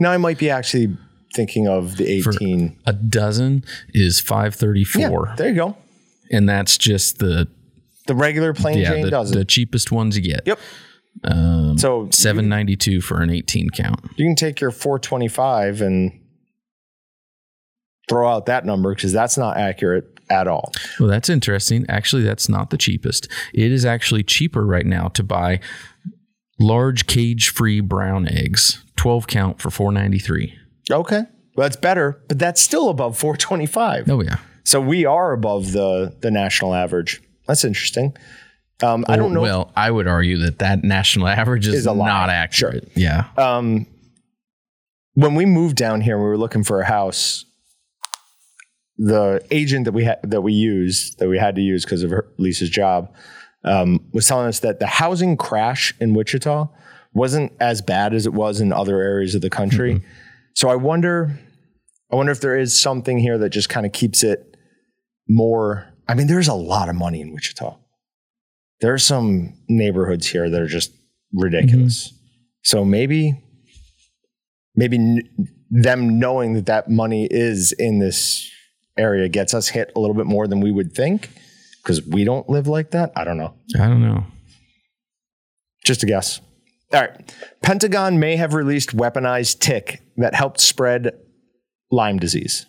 Now I might be actually thinking of the For- 18. A dozen is five thirty four, yeah, there you go. And that's just the The regular plain yeah Jane the, dozen. the cheapest ones you get. yep. Um, So seven ninety two for an eighteen count. you can take your 425 and throw out that number because that's not accurate at all. Well, that's interesting. Actually, that's not the cheapest. It is actually cheaper right now to buy large cage free brown eggs, twelve count for four ninety three. Okay. Well, that's better, but that's still above 425. Oh yeah. So we are above the the national average. That's interesting. Um, I don't know. Well, I would argue that that national average is, Is not accurate. Yeah. um, when we moved down here, we were looking for a house. The agent that we had that we used that we had to use because of her, Lisa's job um, was telling us that the housing crash in Wichita wasn't as bad as it was in other areas of the country. So I wonder, I wonder if there is something here that just kind of keeps it more. I mean, there's a lot of money in Wichita. There are some neighborhoods here that are just ridiculous. Mm-hmm. So maybe, maybe n- them knowing that that money is in this area gets us hit a little bit more than we would think because we don't live like that. I don't know. I don't know. Just a guess. All right. Pentagon may have released weaponized tick that helped spread Lyme disease.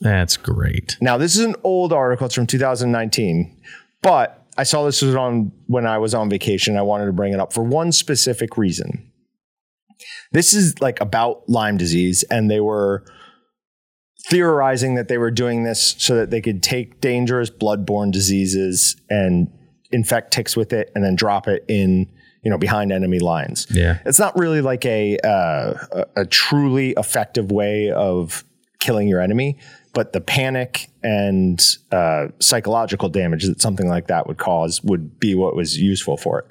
That's great. Now, this is an old article. It's from 2019, but I saw this was on when I was on vacation. I wanted to bring it up for one specific reason. This is like about Lyme disease, and they were theorizing that they were doing this so that they could take dangerous bloodborne diseases and infect ticks with it and then drop it in, you know, behind enemy lines. Yeah. It's not really like a uh, a, a truly effective way of killing your enemy, but the panic and uh, psychological damage that something like that would cause would be what was useful for it.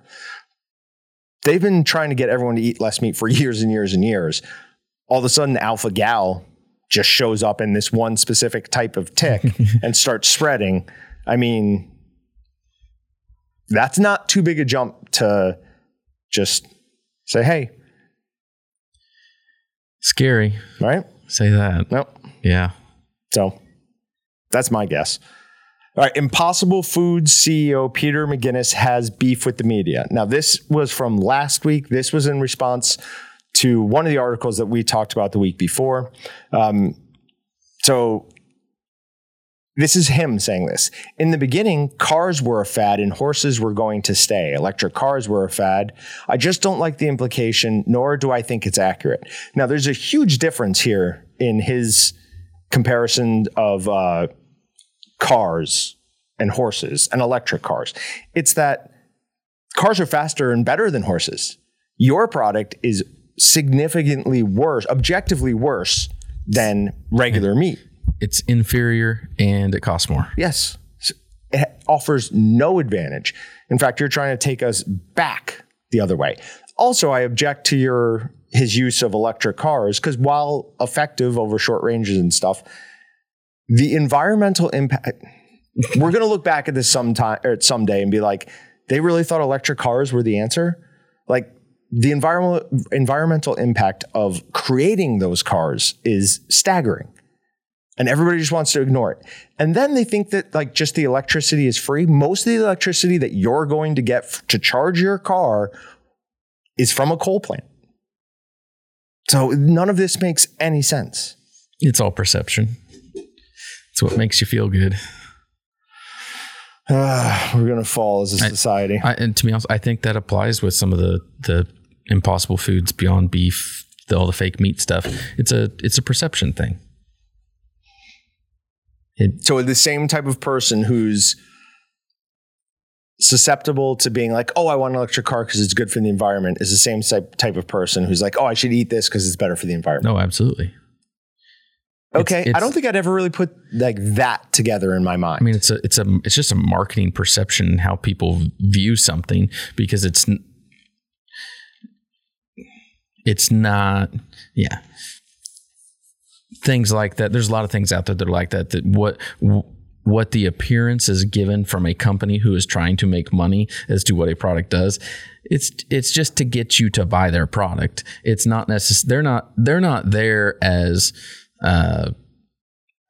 They've been trying to get everyone to eat less meat for years and years and years. All of a sudden, alpha gal just shows up in this one specific type of tick and starts spreading. I mean, that's not too big a jump to just say, hey, Scary. right? Say that. Nope. Yeah. So that's my guess. All right. Impossible Foods CEO Peter McGuinness has beef with the media. Now, this was from last week. This was in response to one of the articles that we talked about the week before. Um, so this is him saying this. In the beginning, cars were a fad and horses were going to stay. Electric cars were a fad. I just don't like the implication, nor do I think it's accurate. Now, there's a huge difference here in his comparison of uh, cars and horses and electric cars. It's that cars are faster and better than horses. Your product is significantly worse, objectively worse than regular meat. It's inferior and it costs more. Yes. It offers no advantage. In fact, you're trying to take us back the other way. Also, I object to your his use of electric cars because while effective over short ranges and stuff, the environmental impact we're going to look back at this sometime or someday and be like, they really thought electric cars were the answer. Like the environmental environmental impact of creating those cars is staggering. And everybody just wants to ignore it. And then they think that like just the electricity is free. Most of the electricity that you're going to get f- to charge your car is from a coal plant. So none of this makes any sense. It's all perception. It's what makes you feel good. Uh, we're going to fall as a society. I, and to be honest, I think that applies with some of the the impossible foods beyond beef, the, all the fake meat stuff. It's a it's a perception thing. so the same type of person who's susceptible to being like, "Oh, I want an electric car because it's good for the environment," is the same type type of person who's like, "Oh, I should eat this because it's better for the environment." No, absolutely. okay, it's- I don't think I'd ever really put like that together in my mind. I mean, it's a it's a it's just a marketing perception how people view something because it's it's not yeah things like that. There's a lot of things out there that are like that. That what what the appearance is given from a company who is trying to make money as to what a product does. It's it's just to get you to buy their product. It's not necessary. They're not they're not there as uh,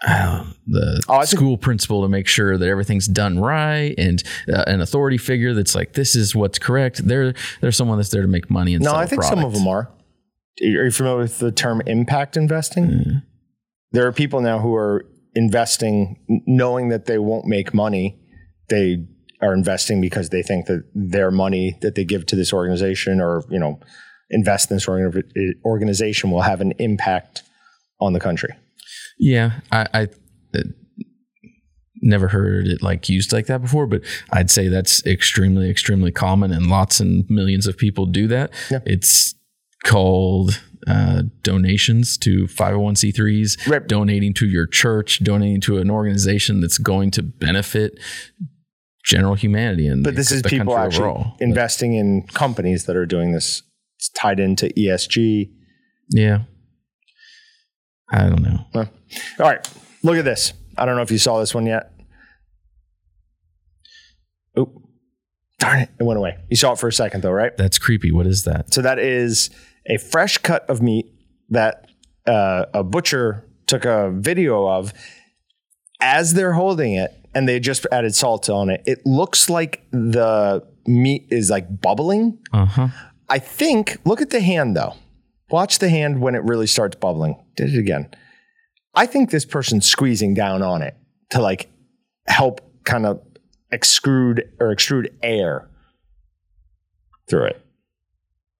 uh, the Oh, school principal to make sure that everything's done right and uh, an authority figure that's like this is what's correct. They're they're someone that's there to make money and no, I think some of them are. Are you familiar with the term impact investing? Mm. There are people now who are investing knowing that they won't make money. They are investing because they think that their money that they give to this organization or, you know, invest in this organization will have an impact on the country. Yeah, I, I uh, never heard it like used like that before, but I'd say that's extremely, extremely common, and lots and millions of people do that. Yeah. It's called uh, donations to 501c3s, Right. donating to your church, donating to an organization that's going to benefit general humanity and But this is people actually overall. investing in companies that are doing this. It's tied into ESG. yeah, I don't know. Huh. All right, look at this. I don't know if you saw this one yet. Oh, darn it. It went away. You saw it for a second, though, right? That's creepy. What is that? So that is a fresh cut of meat that uh, a butcher took a video of as they're holding it, and they just added salt on it. It looks like the meat is like bubbling. Uh huh. I think, look at the hand though. Watch the hand when it really starts bubbling. Did it again. I think this person's squeezing down on it to like help kind of extrude or extrude air through it.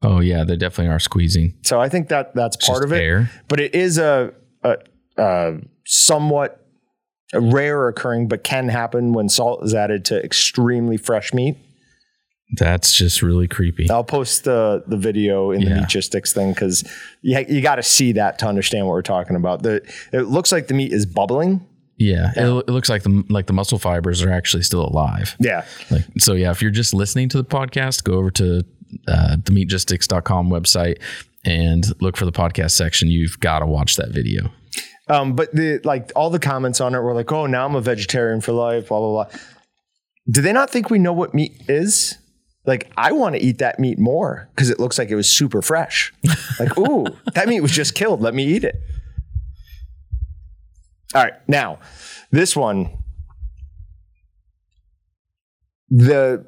Oh yeah, they definitely are squeezing. So I think that that's part Just of it. air. But it is a, a, a somewhat rare occurring, but can happen when salt is added to extremely fresh meat. That's just really creepy. I'll post the the video in the Yeah. meatgistics thing because you, you got to see that to understand what we're talking about. The it looks like the meat is bubbling. Yeah, It, it looks like the like the muscle fibers are actually still alive. Yeah, Like so, yeah. If you're just listening to the podcast, go over to uh, the meatgistics.com website and look for the podcast section. You've got to watch that video. um, but the like all the comments on it were like, "Oh, now I'm a vegetarian for life." Blah blah blah. Do they not think we know what meat is? Like, I want to eat that meat more because it looks like it was super fresh. Like, ooh, that meat was just killed. Let me eat it. All right, now this one, the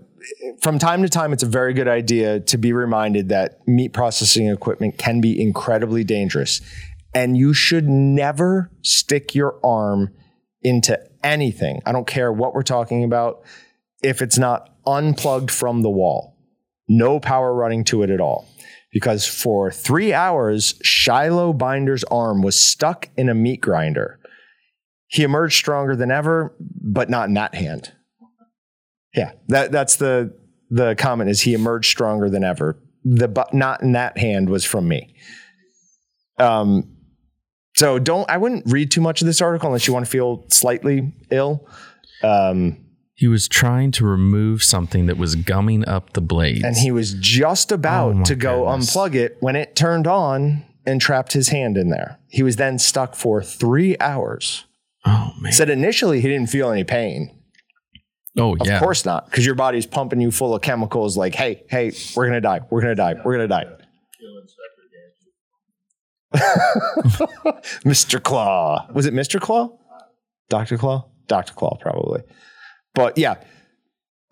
from time to time, it's a very good idea to be reminded that meat processing equipment can be incredibly dangerous, and you should never stick your arm into anything, I don't care what we're talking about, if it's not unplugged from the wall, no power running to it at all. Because for three hours, Shiloh Binder's arm was stuck in a meat grinder. He emerged stronger than ever, but not in that hand. Yeah, that, that's the the comment is he emerged stronger than ever. The but not in that hand was from me. Um, so don't I wouldn't read too much of this article unless you want to feel slightly ill. Um, He was trying to remove something that was gumming up the blades. and he was just about Oh to go goodness. unplug it when it turned on and trapped his hand in there. He was then stuck for three hours. oh man. Said initially he didn't feel any pain. Oh Of yeah. course not, because your body's pumping you full of chemicals like, hey, hey, we're gonna die, we're gonna die, we're gonna die. Mr. Claw. Was it Mr. Claw? Dr. Claw? Dr. Claw, probably. But yeah,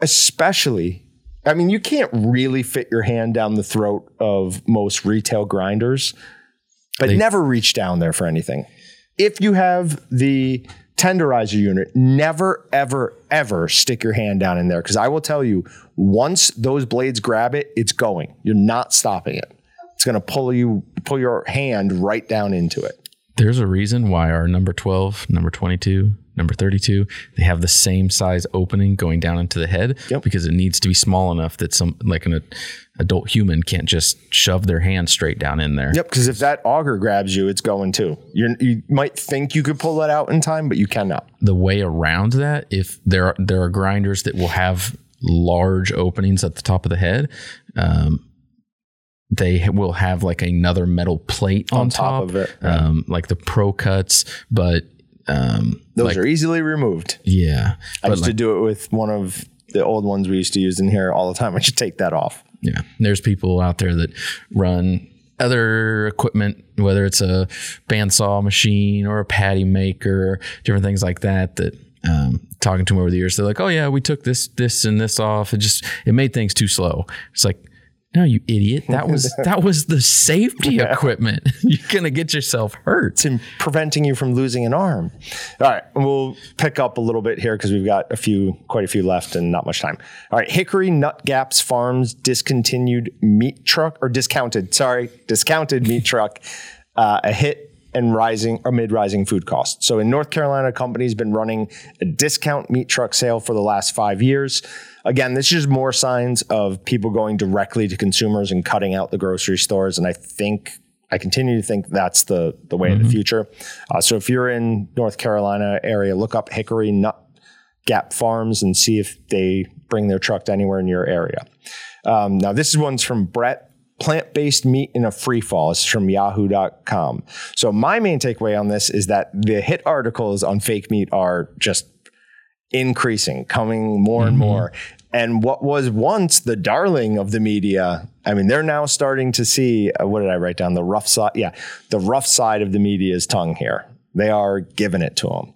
especially, I mean, you can't really fit your hand down the throat of most retail grinders, but They- never reach down there for anything. If you have the tenderizer unit, never, ever, ever stick your hand down in there. Because I will tell you, once those blades grab it, it's going. You're not stopping it. It's going to pull you, pull your hand right down into it. There's a reason why our number 12, number 22, number 32, they have the same size opening going down into the head Yep. because it needs to be small enough that some like an adult human can't just shove their hand straight down in there. Yep, because if that auger grabs you, it's going too. You're, you might think you could pull that out in time, but you cannot. The way around that, if there are, there are grinders that will have large openings at the top of the head, um, they will have like another metal plate on, On top of it, right. um, like the pro cuts, but um, Those like, are easily removed. yeah, I used to do it with one of the old ones we used to use in here all the time. I should take that off. yeah. There's people out there that run other equipment, whether it's a bandsaw machine or a patty maker, different things like that. That um, talking to them over the years, they're like, "Oh yeah, we took this, this, and this off. It just it made things too slow." It's like. No, you idiot! That was that was the safety equipment. You're gonna get yourself hurt. It's in preventing you from losing an arm. All right, we'll pick up a little bit here because we've got a few, quite a few left, and not much time. All right, Hickory Nut Gaps Farms discontinued meat truck or discounted, sorry, discounted meat truck, uh, a hit and rising or mid rising food costs. So in North Carolina, a company's been running a discount meat truck sale for the last five years. Again, this is more signs of people going directly to consumers and cutting out the grocery stores. And I think I continue to think that's the the way of the future. Uh, so if you're in North Carolina area, look up Hickory Nut Gap Farms and see if they bring their truck to anywhere in your area. Um, now, this is one's from Brett. Plant based meat in a free fall. It's from yahoo.com. So, my main takeaway on this is that the hit articles on fake meat are just increasing, coming more and more. And what was once the darling of the media, I mean, they're now starting to see uh, what did I write down? The rough side. Yeah, the rough side of the media's tongue here. They are giving it to them.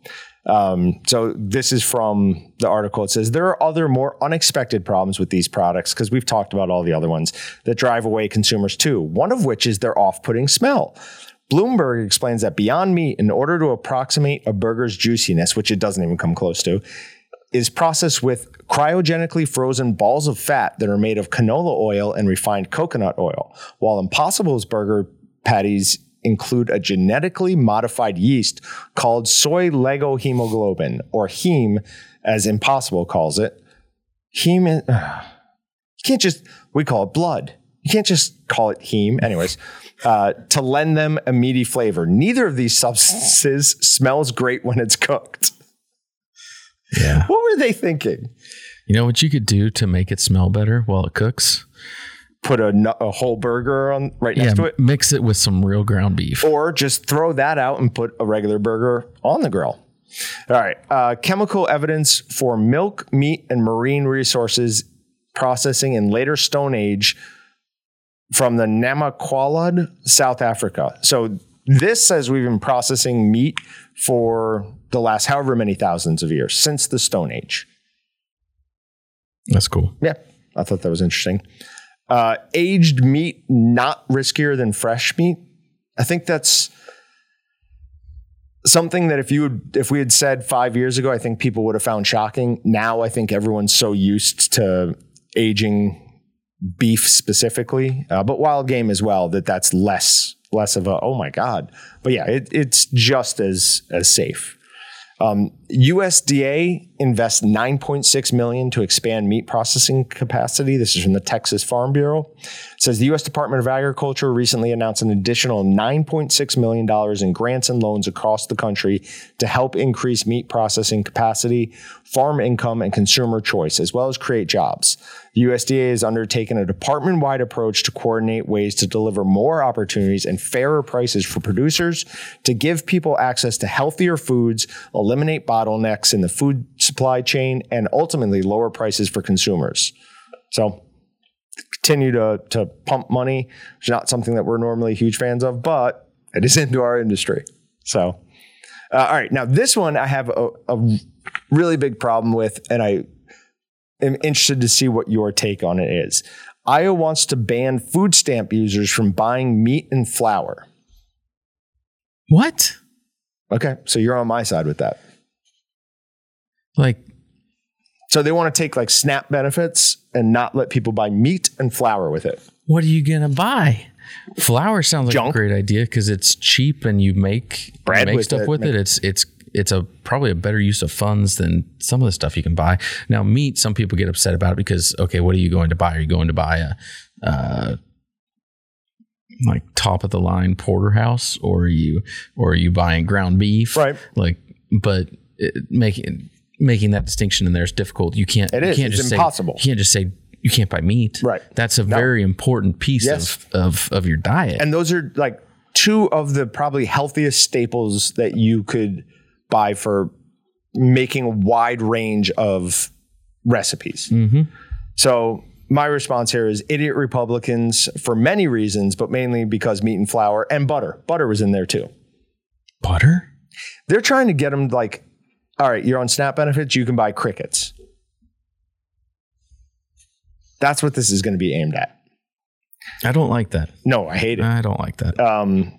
Um, so this is from the article. It says there are other more unexpected problems with these products because we've talked about all the other ones that drive away consumers too. One of which is their off-putting smell. Bloomberg explains that Beyond Meat, in order to approximate a burger's juiciness, which it doesn't even come close to, is processed with cryogenically frozen balls of fat that are made of canola oil and refined coconut oil, while Impossible's burger patties include a genetically modified yeast called soy leghemoglobin, or heme, as Impossible calls it. Heme, you can't just, we call it blood. You can't just call it heme. Anyways, uh, to lend them a meaty flavor. Neither of these substances smells great when it's cooked. Yeah. What were they thinking? You know what you could do to make it smell better while it cooks? Put a, a whole burger on right next yeah, to it, mix it with some real ground beef. or just throw that out and put a regular burger on the grill. All right. Uh, chemical evidence for milk, meat, and marine resources processing in later Stone Age from the Namaqualand, South Africa. So this says we've been processing meat for the last however many thousands of years since the Stone Age. That's cool. Yeah, I thought that was interesting. Uh, aged meat not riskier than fresh meat. I think that's something that if you would, if we had said five years ago, I think people would have found shocking. Now I think everyone's so used to aging beef specifically, uh, but wild game as well that that's less less of a oh my god. But yeah, it, it's just as as safe. Um, USDA invests 9.6 million to expand meat processing capacity. This is from the Texas Farm Bureau. It says the U.S. Department of Agriculture recently announced an additional 9.6 million dollars in grants and loans across the country to help increase meat processing capacity, farm income, and consumer choice, as well as create jobs. The USDA has undertaken a department wide approach to coordinate ways to deliver more opportunities and fairer prices for producers, to give people access to healthier foods, eliminate bottlenecks in the food supply chain, and ultimately lower prices for consumers. So, continue to, to pump money. It's not something that we're normally huge fans of, but it is into our industry. So, uh, all right. Now, this one I have a, a really big problem with, and I am interested to see what your take on it is. Iowa wants to ban food stamp users from buying meat and flour. What? Okay, so you're on my side with that. Like, So they want to take like SNAP benefits and not let people buy meat and flour with it. what are you gonna buy? Flour sounds like Junk. a great idea because it's cheap and you make Bread make with stuff it, with make- it. It's it's it's a probably a better use of funds than some of the stuff you can buy. Now, meat, some people get upset about it because okay, what are you going to buy? Are you going to buy a uh, like top of the line porterhouse, or are you or are you buying ground beef? Right. Like, but it, making making that distinction in there is difficult. You can't. It you. Can't It's just impossible. Say, you can't just say you can't buy meat. Right. That's a very important piece Yes. of, of of your diet. And those are like two of the probably healthiest staples that you could buy for making a wide range of recipes. Mm-hmm. So my response here is idiot Republicans for many reasons, but mainly because meat and flour and butter. Butter was in there too. butter. They're trying to get them like, all right, you're on SNAP benefits, you can buy crickets. That's what this is going to be aimed at. I don't like that. No, I hate it. I don't like that. Um,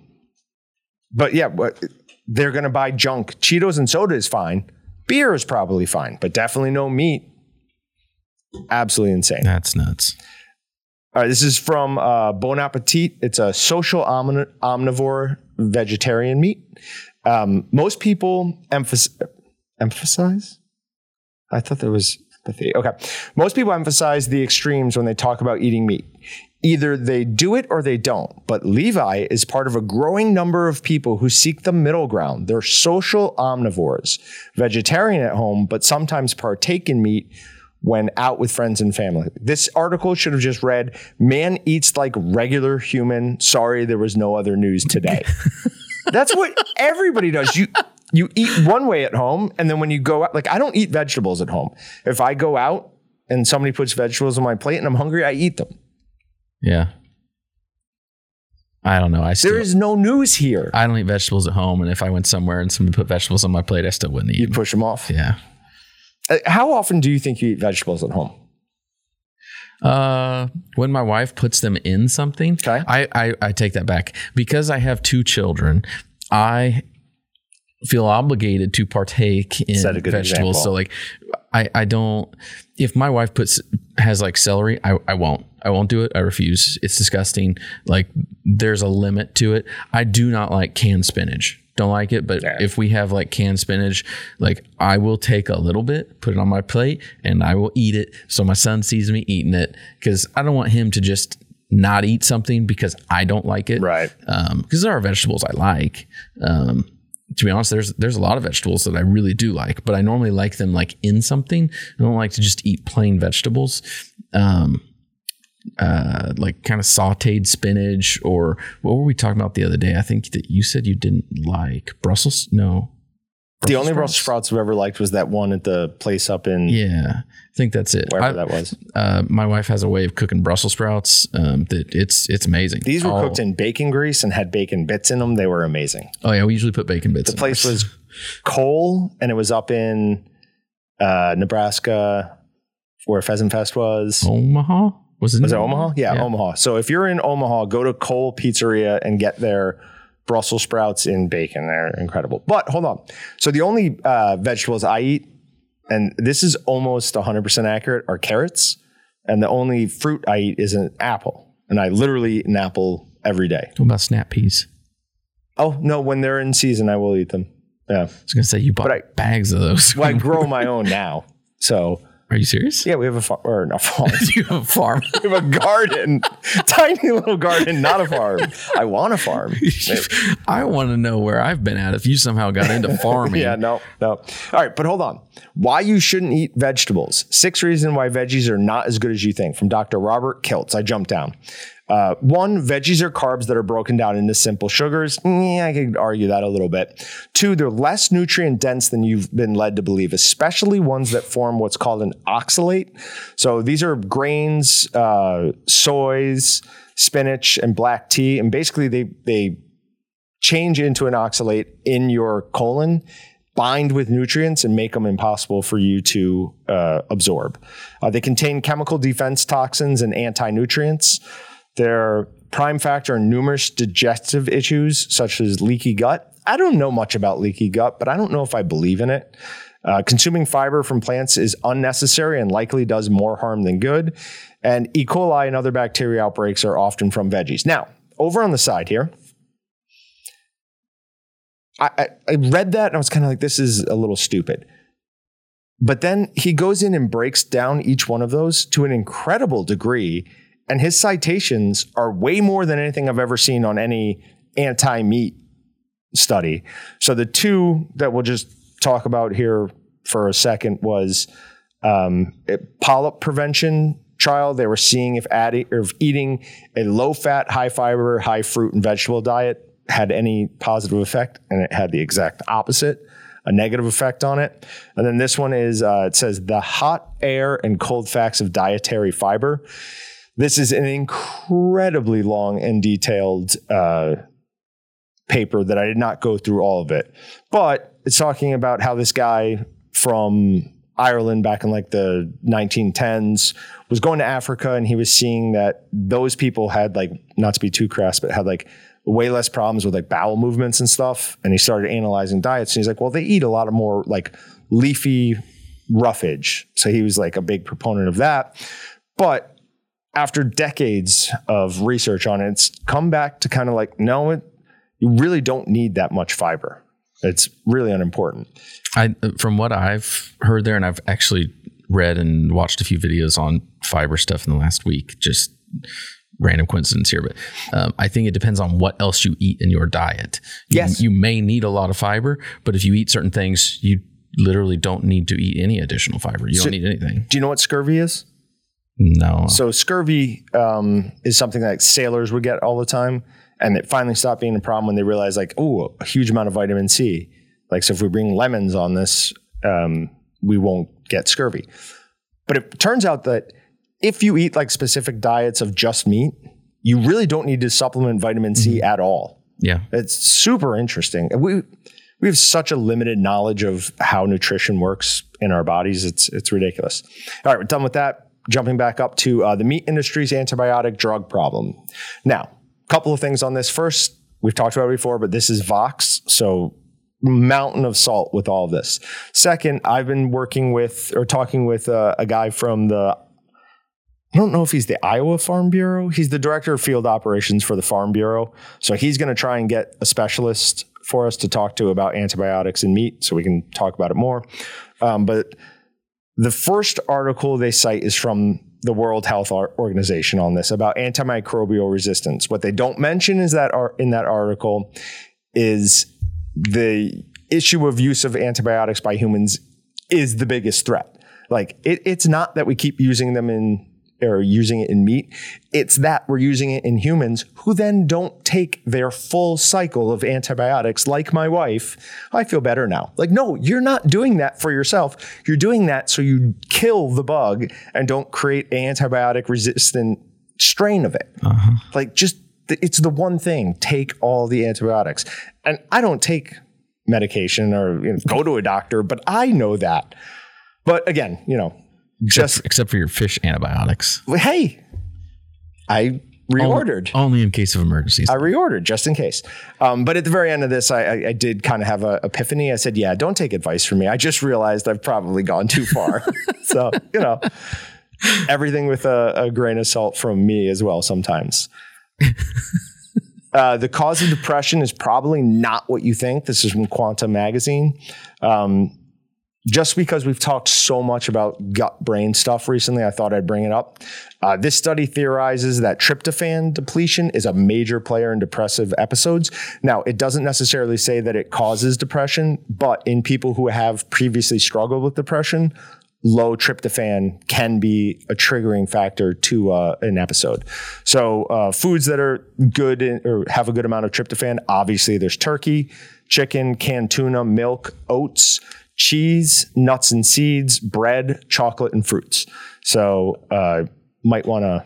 but yeah, what, they're going to buy junk. Cheetos and soda is fine. Beer is probably fine, but definitely no meat. Absolutely insane. That's nuts. All right, this is from uh, Bon Appetit. It's a social omni- omnivore vegetarian meat. Um, most people emphasize, emphasize. I thought there was empathy. Okay, most people emphasize the extremes when they talk about eating meat. Either they do it or they don't. But Levi is part of a growing number of people who seek the middle ground. They're social omnivores, vegetarian at home, but sometimes partake in meat when out with friends and family. This article should have just read, Man eats like regular human. Sorry, there was no other news today. That's what everybody does. You you eat one way at home, and then when you go out, like I don't eat vegetables at home. If I go out and somebody puts vegetables on my plate and I'm hungry, I eat them. Yeah. I don't know. I still There is no news here. I don't eat vegetables at home, and if I went somewhere and somebody put vegetables on my plate, I still wouldn't eat. You push them off. Yeah. Uh, How often do you think you eat vegetables at home? Uh, when my wife puts them in something, Okay. I, I I take that back because I have two children. I feel obligated to partake in Set a good vegetables. example. So like, I I don't. If my wife puts has like celery, I I won't. I won't do it. I refuse. It's disgusting. Like there's a limit to it. I do not like canned spinach. Don't like it. But if we have like canned spinach, like I will take a little bit, put it on my plate, and I will eat it. So my son sees me eating it because I don't want him to just not eat something because I don't like it. Right. Because there are vegetables I like. Um, to be honest, there's there's a lot of vegetables that I really do like, but I normally like them like in something. I don't like to just eat plain vegetables. Um, uh, like kind of sauteed spinach, or what were we talking about the other day? I think that you said you didn't like Brussels. No, the only? Brussels sprouts I've ever liked was that one at the place up in yeah, I think that's it. wherever I- that was. uh, my wife has a way of cooking Brussels sprouts um, that it's it's amazing. These were cooked in bacon grease and had bacon bits in them. They were amazing. Oh yeah, we usually put bacon bits. The place was Cole, and it was up in uh, Nebraska, where Pheasant Fest was. Omaha. Was it? Was it Omaha? Yeah, Yeah. Omaha. So if you're in Omaha, go to Cole Pizzeria and get their Brussels sprouts in bacon. They're incredible. But hold on. So the only uh, vegetables I eat, and this is almost 100% accurate, are carrots. And the only fruit I eat is an apple. And I literally eat an apple every day. What about snap peas? Oh, no, when they're in season, I will eat them. Yeah. I was gonna say you bought I- bags of those. Well, I grow my own now. So, Are you serious? yeah, we have a farm, or not farm. you have a farm. We have a garden, tiny little garden, not a farm. I want a farm. I want to know where I've been at. If you somehow got into farming, Yeah, no, no. All right, but hold on. Why you shouldn't eat vegetables? Six reasons why veggies are not as good as you think from Dr. Robert Kiltz. I jumped down. Uh, one, veggies are carbs that are broken down into simple sugars. I could argue that a little bit. Two, they're less nutrient dense than you've been led to believe, especially ones that form what's called an oxalate. So these are grains, uh, soys, spinach, and black tea, and basically they they change into an oxalate in your colon, bind with nutrients, and make them impossible for you to uh, absorb. Uh, they contain chemical defense toxins and anti nutrients. They're prime factor in numerous digestive issues, such as leaky gut. I don't know much about leaky gut, but I don't know if I believe in it. Uh, consuming fiber from plants is unnecessary and likely does more harm than good. And E. coli and other bacteria outbreaks are often from veggies. Now, over on the side here, I, I, I read that and I was kind of like, this is a little stupid. But then he goes in and breaks down each one of those to an incredible degree. And his citations are way more than anything I've ever seen on any anti meat study. So the two that we'll just talk about here for a second was um, polyp prevention trial. They were seeing if adding if eating a low fat, high fiber, high fruit and vegetable diet had any positive effect, and it had the exact opposite. A negative effect on it. And then this one is uh, it says the hot air and cold facts of dietary fiber. This is an incredibly long and detailed uh, paper that I did not go through all of it, but it's talking about how this guy from Ireland back in like the 1910s was going to Africa and he was seeing that those people had like not to be too crass, but had like way less problems with like bowel movements and stuff. And he started analyzing diets and he's like, well, they eat a lot of more like leafy roughage. So he was like a big proponent of that. But after decades of research on it, it's come back to kind of like, no, it, you really don't need that much fiber. It's really unimportant. I from what I've heard there, and I've actually read and watched a few videos on fiber stuff in the last week. Just random coincidence here, but um, I think it depends on what else you eat in your diet. You, Yes. you may need a lot of fiber, but if you eat certain things, you literally don't need to eat any additional fiber. You So- don't need anything. Do you know what scurvy is? No, So scurvy um, is something that sailors would get all the time, and it finally stopped being a problem when they realized, like, oh, a huge amount of vitamin C. Like, so if we bring lemons on this, um, we won't get scurvy. But it turns out that if you eat like specific diets of just meat, you really don't need to supplement vitamin C at all. yeah, It's super interesting. We we have such a limited knowledge of how nutrition works in our bodies. It's it's ridiculous. All right, we're done with that. Jumping back up to uh, the meat industry's antibiotic drug problem. Now, a couple of things on this. First, we've talked about it before, but this is Vox, so mountain of salt with all of this. Second, I've been working with or talking with uh, a guy from the I don't know if he's the Iowa Farm Bureau. He's the director of field operations for the Farm Bureau. So he's going to try and get a specialist for us to talk to about antibiotics in meat so we can talk about it more. Um, but the first article they cite is from the World Health Organization on this about antimicrobial resistance. What they don't mention is that ar- in that article is the issue of use of antibiotics by humans is the biggest threat. Like it, it's not that we keep using them in or using it in meat. It's that we're using it in humans who then don't take their full cycle of antibiotics like my wife. I feel better now. Like, no, you're not doing that for yourself. You're doing that so you kill the bug and don't create an antibiotic resistant strain of it. Uh-huh. Like just it's the one thing. Take all the antibiotics. And I don't take medication or you know, go to a doctor, but I know that. But again, you know, just except for your fish antibiotics. hey, I reordered. Only in case of emergencies. I reordered just in case. Um, but at the very end of this, I, I, I did kind of have an epiphany. I said, "Yeah, don't take advice from me. I just realized I've probably gone too far." so you know, everything with a, a grain of salt from me as well. Sometimes. Uh, the cause of depression is probably not what you think. This is from Quanta Magazine. Um, just because we've talked so much about gut brain stuff recently, I thought I'd bring it up. Uh, this study theorizes that tryptophan depletion is a major player in depressive episodes. Now, it doesn't necessarily say that it causes depression, but in people who have previously struggled with depression, low tryptophan can be a triggering factor to uh, an episode. So, uh, foods that are good in, or have a good amount of tryptophan, obviously, there's turkey, chicken, canned tuna, milk, oats cheese, nuts and seeds, bread, chocolate, and fruits. So, uh, might want to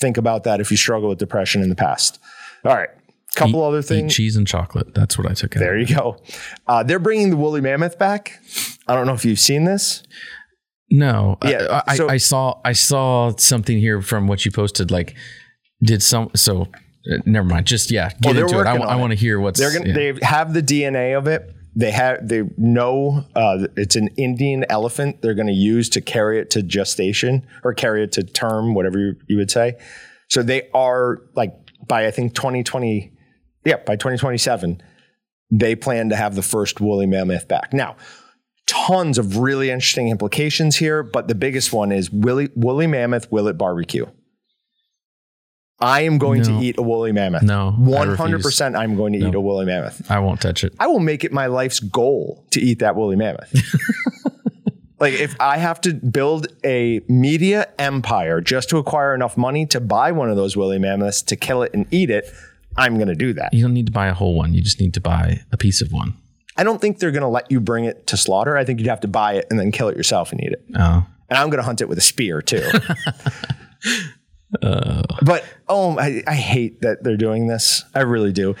think about that if you struggle with depression in the past. All right. Couple Eat- other things. cheese and chocolate. That's what I took out. There you go. Uh, they're bringing the woolly mammoth back. I don't know if you've seen this. No. Yeah, I, so- I, I saw I saw something here from what you posted. Like, did some so. uh, Never mind. Just yeah, get Oh, into it. I, I want to hear what's. They're gonna yeah. they have the DNA of it. They have they know uh, it's an Indian elephant. They're going to use to carry it to gestation or carry it to term, whatever you, you would say. So they are like by I think 2020, yeah, by 2027, they plan to have the first woolly mammoth back. Now, tons of really interesting implications here, but the biggest one is woolly, woolly mammoth will it barbecue? I am going No. to eat a woolly mammoth. No, one hundred percent. I'm going to eat a woolly mammoth. I won't touch it. I will make it my life's goal to eat that woolly mammoth. like if I have to build a media empire just to acquire enough money to buy one of those woolly mammoths to kill it and eat it, I'm going to do that. You don't need to buy a whole one. You just need to buy a piece of one. I don't think they're going to let you bring it to slaughter. I think you'd have to buy it and then kill it yourself and eat it. Oh, And I'm going to hunt it with a spear too. but oh, I, I hate that they're doing this. I really do.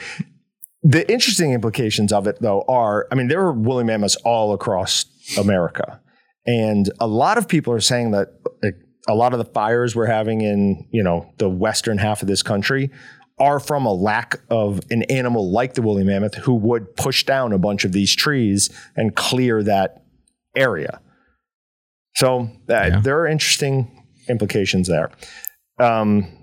The interesting implications of it, though, are I mean, there are woolly mammoths all across America. And a lot of people are saying that a lot of the fires we're having in, you know, the western half of this country are from a lack of an animal like the woolly mammoth who would push down a bunch of these trees and clear that area. So uh, Yeah. there are interesting implications there. Um,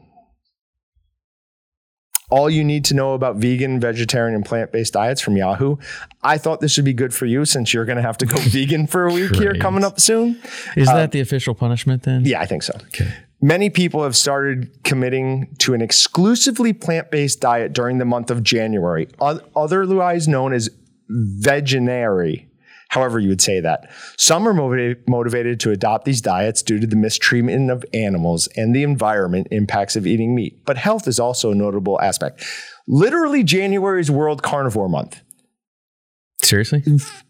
all you need to know about vegan, vegetarian, and plant based diets from Yahoo. I thought this would be good for you since you're going to have to go vegan for a week here coming up soon. is that the official punishment then? Yeah, I think so. Okay. Many people have started committing to an exclusively plant based diet during the month of January, otherwise known as veganary, however you would say that. Some are motivated, motivated to adopt these diets due to the mistreatment of animals and the environment impacts of eating meat. But health is also a notable aspect. Literally, January is World Carnivore Month. Seriously?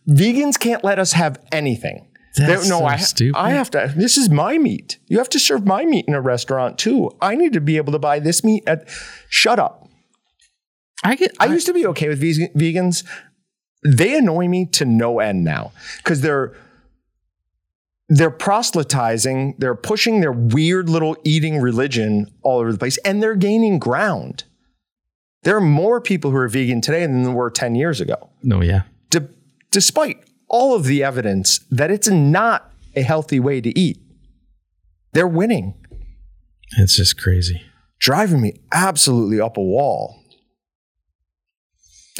Vegans can't let us have anything. That's They- no, so I, stupid. I have to. This is my meat. You have to serve my meat in a restaurant too. I need to be able to buy this meat at. Shut up. I get. I used to be okay with vegans. They annoy me to no end now because they're they're proselytizing. They're pushing their weird little eating religion all over the place, and they're gaining ground. There are more people who are vegan today than there were ten years ago no, yeah. de- despite all of the evidence that it's not a healthy way to eat. They're winning, It's just crazy. driving me absolutely up a wall.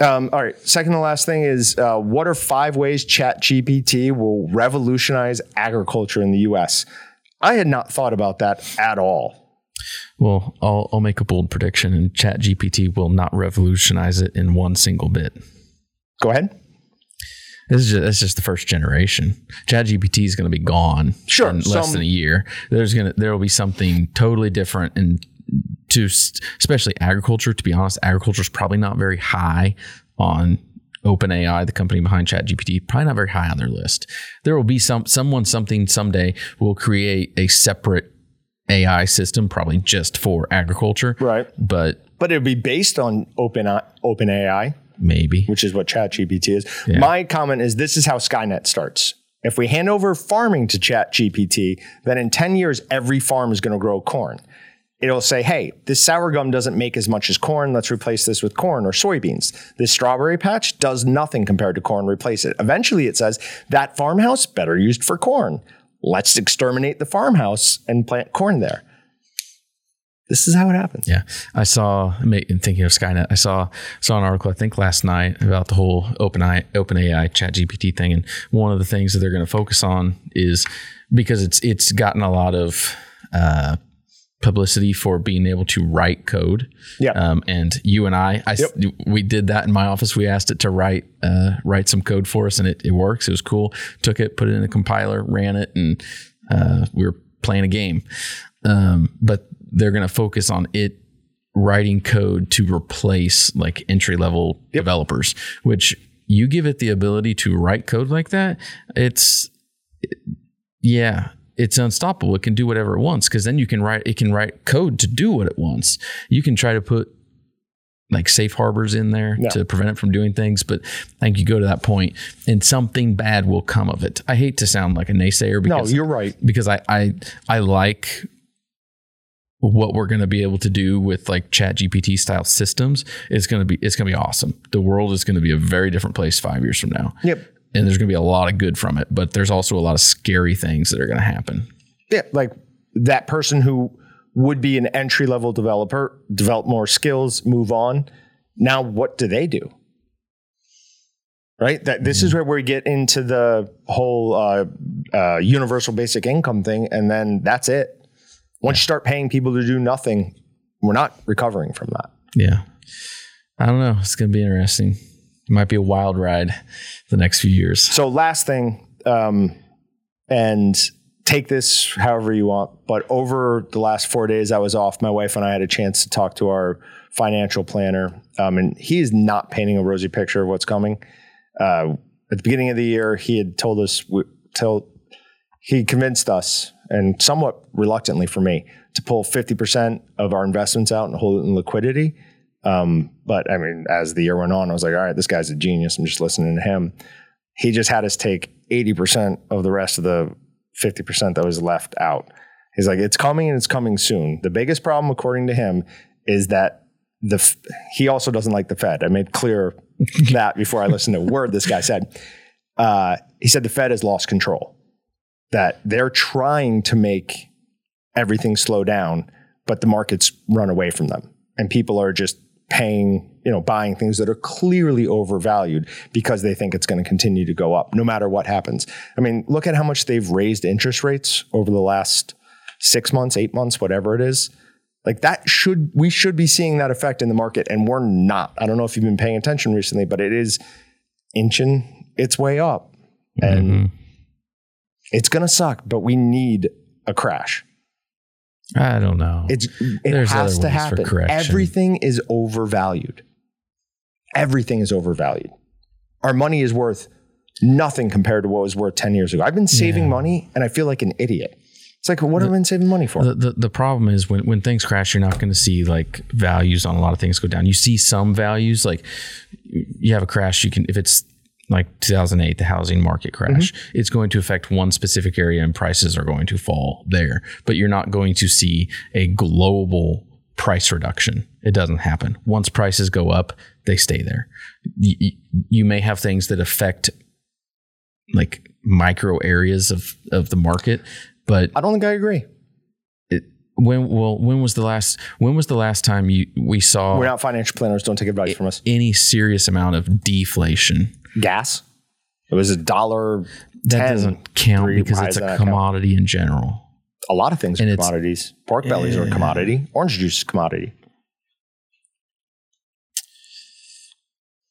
Um, all right, second to last thing is uh, what are five ways Chat GPT will revolutionize agriculture in the US? I had not thought about that at all. Well, I'll, I'll make a bold prediction, and Chat GPT will not revolutionize it in one single bit. Go ahead. This is just, that's just the first generation. Chat GPT is going to be gone Sure, in less some- than a year. There's gonna there will be something totally different, and to especially agriculture. To be honest, agriculture is probably not very high on OpenAI, the company behind ChatGPT. Probably not very high on their list. There will be some someone something someday will create a separate AI system, probably just for agriculture. Right. But But it would be based on open open AI. maybe which is what ChatGPT is. My comment is this is how Skynet starts. If we hand over farming to ChatGPT, then in 10 years, every farm is going to grow corn. It'll say, hey, this sorghum doesn't make as much as corn. Let's replace this with corn or soybeans. This strawberry patch does nothing compared to corn. Replace it. Eventually, it says that farmhouse better used for corn. Let's exterminate the farmhouse and plant corn there. This is how it happens. Yeah, I saw. Thinking of Skynet, I saw saw an article I think last night about the whole Open Open AI Chat GPT thing, and one of the things that they're going to focus on is because it's it's gotten a lot of uh, publicity for being able to write code. Yeah. Um, and you and I, I s- we did that in my office. We asked it to write uh, write some code for us, and it, it works. It was cool. Took it, put it in a compiler, ran it, and uh, we were playing a game. Um, but they're going to focus on it writing code to replace like entry level developers, which you give it the ability to write code like that. It's yeah, it's unstoppable. It can do whatever it wants because then you can write it can write code to do what it wants. You can try to put like safe harbors in there Yeah. to prevent it from doing things, but I think you go to that point and something bad will come of it. I hate to sound like a naysayer No, because you're right. because I I I like what we're going to be able to do with like chat gpt style systems it's going to be it's going to be awesome the world is going to be a very different place five years from now Yep. And there's going to be a lot of good from it but there's also a lot of scary things that are going to happen Yeah, like that person who would be an entry level developer, develop more skills, move on. Now, what do they do? Right. That this is where we get into the whole uh, uh, universal basic income thing, and then that's it. Once you start paying people to do nothing, we're not recovering from that. yeah i don't know it's going to be interesting it might be a wild ride the next few years So, last thing, um, and take this however you want, but over the last four days I was off, my wife and I had a chance to talk to our financial planner, um, and he is not painting a rosy picture of what's coming. Uh, at the beginning of the year, he had told us, w- tell, he convinced us, and somewhat reluctantly for me, to pull 50% of our investments out and hold it in liquidity. Um, but I mean, as the year went on, I was like, all right, this guy's a genius. I'm just listening to him. He just had us take 80% of the rest of the 50% that was left out. He's like, it's coming and it's coming soon. The biggest problem, according to him, is that the f- he also doesn't like the Fed. I made clear that before I listened to a word this guy said. Uh, he said the Fed has lost control, that they're trying to make everything slow down, but the markets run away from them. And people are just paying, you know, buying things that are clearly overvalued because they think it's going to continue to go up no matter what happens. I mean, look at how much they've raised interest rates over the last six months, eight months, whatever it is. Like that should, we should be seeing that effect in the market and we're not. I don't know if you've been paying attention recently, but it is inching its way up and mm-hmm. it's going to suck, but we need a crash. I don't know It's it There's has other to ways happen. Everything is overvalued. Everything is overvalued. Our money is worth nothing compared to what it was worth 10 years ago. I've been saving Yeah. money and I feel like an idiot. It's like, what have I been saving money for? the, the, the problem is when, when things crash, you're not going to see like values on a lot of things go down. You see some values, like you have a crash, you can, if it's like 2008, the housing market crash, mm-hmm. it's going to affect one specific area and prices are going to fall there. But you're not going to see a global price reduction. It doesn't happen. Once prices go up, they stay there. You, you- you may have things that affect like micro areas of, of the market, but I don't think I agree. when well when was the last when was the last time you we saw We're not financial planners. Don't take advice from us. any serious amount of deflation Gas. It was a dollar. that 10. doesn't count Three because it's a count? commodity in general A lot of things are And it's- commodities. Pork bellies are a commodity. Orange juice is a commodity.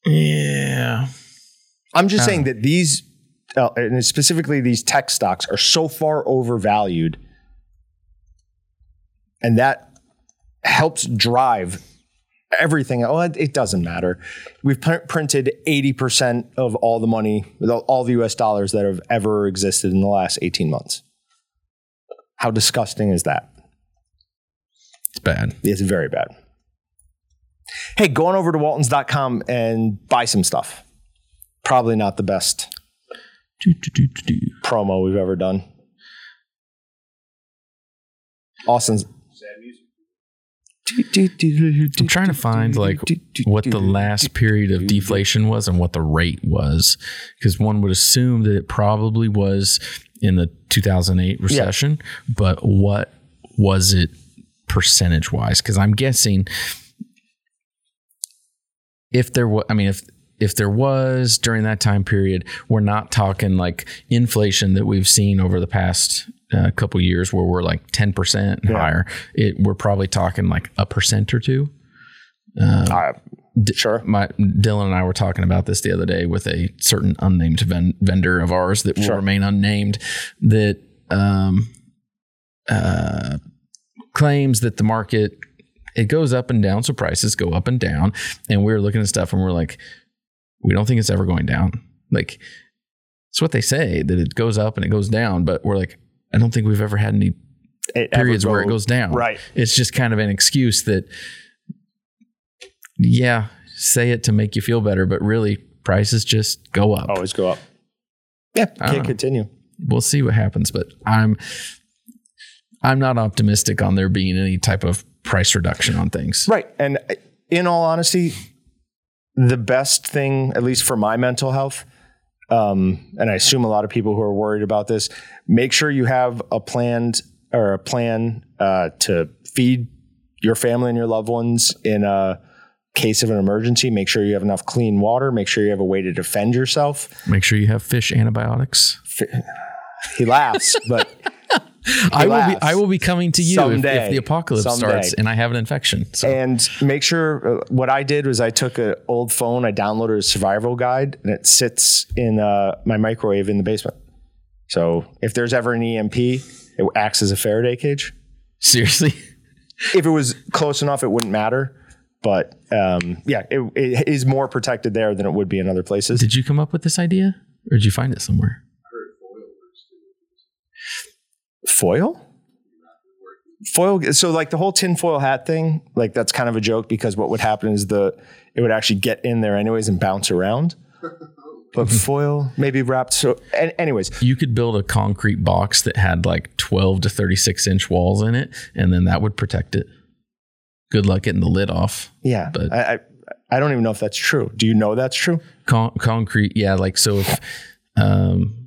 yeah I'm just saying that these, uh, and specifically these tech stocks, are so far overvalued, and that helps drive everything. Oh, it, doesn't matter. We've pr- printed 80% of all the money, all the US dollars that have ever existed in the last 18 months. How disgusting is that? it's bad It's very bad. Hey, go on over to waltons.com and buy some stuff. Probably not the best do, do, do. promo we've ever done. Austin's I'm trying to find like what the last period of deflation was and what the rate was, because one would assume that it probably was in the 2008 recession, but what was it percentage wise? Because I'm guessing if there was, I mean, if if there was during that time period, we're not talking like inflation that we've seen over the past uh, couple years where we're like 10% Yeah. higher. It, we're probably talking like a percent or two. Uh, sure. My Dylan and I were talking about this the other day with a certain unnamed ven- vendor of ours that will Sure. remain unnamed that um, uh, claims that the market it goes up and down, so prices go up and down. And we were looking at stuff and we're like, we don't think it's ever going down. Like it's what they say that it goes up and it goes down, but we're like, I don't think we've ever had any It periods where it goes down. Right. It's just kind of an excuse that, yeah, say it to make you feel better, but really prices just go up. Always go up. Yeah. I Can't know. continue. We'll see what happens, but I'm I'm not optimistic on there being any type of price reduction on things. Right. And uh, in all honesty, the best thing, at least for my mental health, um, and I assume a lot of people who are worried about this, make sure you have a planned or a plan uh, to feed your family and your loved ones in a case of an emergency. Make sure you have enough clean water. Make sure you have a way to defend yourself. Make sure you have fish antibiotics. He laughs, but I will be. I will be coming to you if, if the apocalypse Someday. starts and I have an infection. So and make sure uh, what I did was I took an old phone, I downloaded a survival guide, and it sits in uh, my microwave in the basement. So if there's ever an EMP, it acts as a Faraday cage. seriously. If it was close enough, it wouldn't matter. But um, yeah, it, it is more protected there than it would be in other places. Did you come up with this idea? Or did you find it somewhere? Foil? Foil. So like the whole tinfoil hat thing, like that's kind of a joke because what would happen is the it would actually get in there anyways and bounce around. But foil, maybe wrapped. So, an- anyways, You could build a concrete box that had like 12 to 36 inch walls in it, and then that would protect it. Good luck getting the lid off. yeah. But- I, I I don't even know if that's true. Do you know that's true? Con- concrete, yeah. Like, so if, um,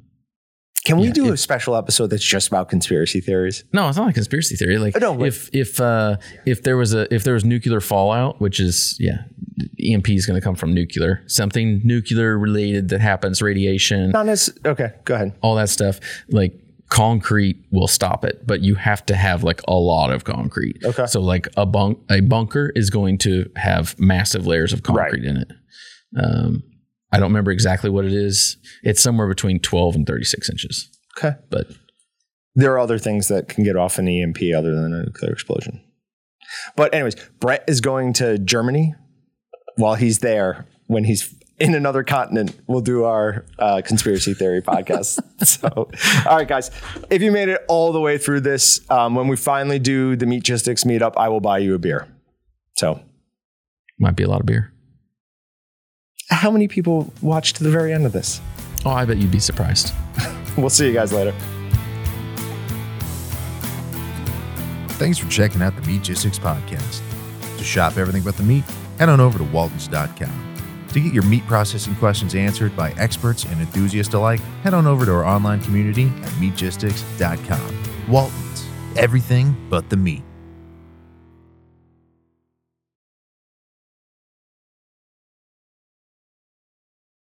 Can we Yeah, do a special episode that's just about conspiracy theories? no, it's not a conspiracy theory. Like, No, but- if, if, uh, if there was a, if there was nuclear fallout, which is, yeah, EMP is going to come from nuclear, something nuclear related that happens, radiation, Not as okay. Go ahead. all that stuff, like concrete will stop it, but you have to have like a lot of concrete. Okay. So like a bunk, a bunker is going to have massive layers of concrete in it. Um, I don't remember exactly what it is. It's somewhere between 12 and 36 inches, Okay. but there are other things that can get off an EMP other than a nuclear explosion. But anyways, Brett is going to Germany. While he's there, when he's in another continent, we'll do our uh, conspiracy theory podcast. so, all right, guys, if you made it all the way through this, um, when we finally do the Meatgistics meetup, I will buy you a beer. So, might be a lot of beer. How many people watch to the very end of this? Oh, I bet you'd be surprised. We'll see you guys later. Thanks for checking out the Meatgistics podcast. To shop everything but the meat, head on over to waltons.com. To get your meat processing questions answered by experts and enthusiasts alike, head on over to our online community at meatgistics.com. Waltons, everything but the meat.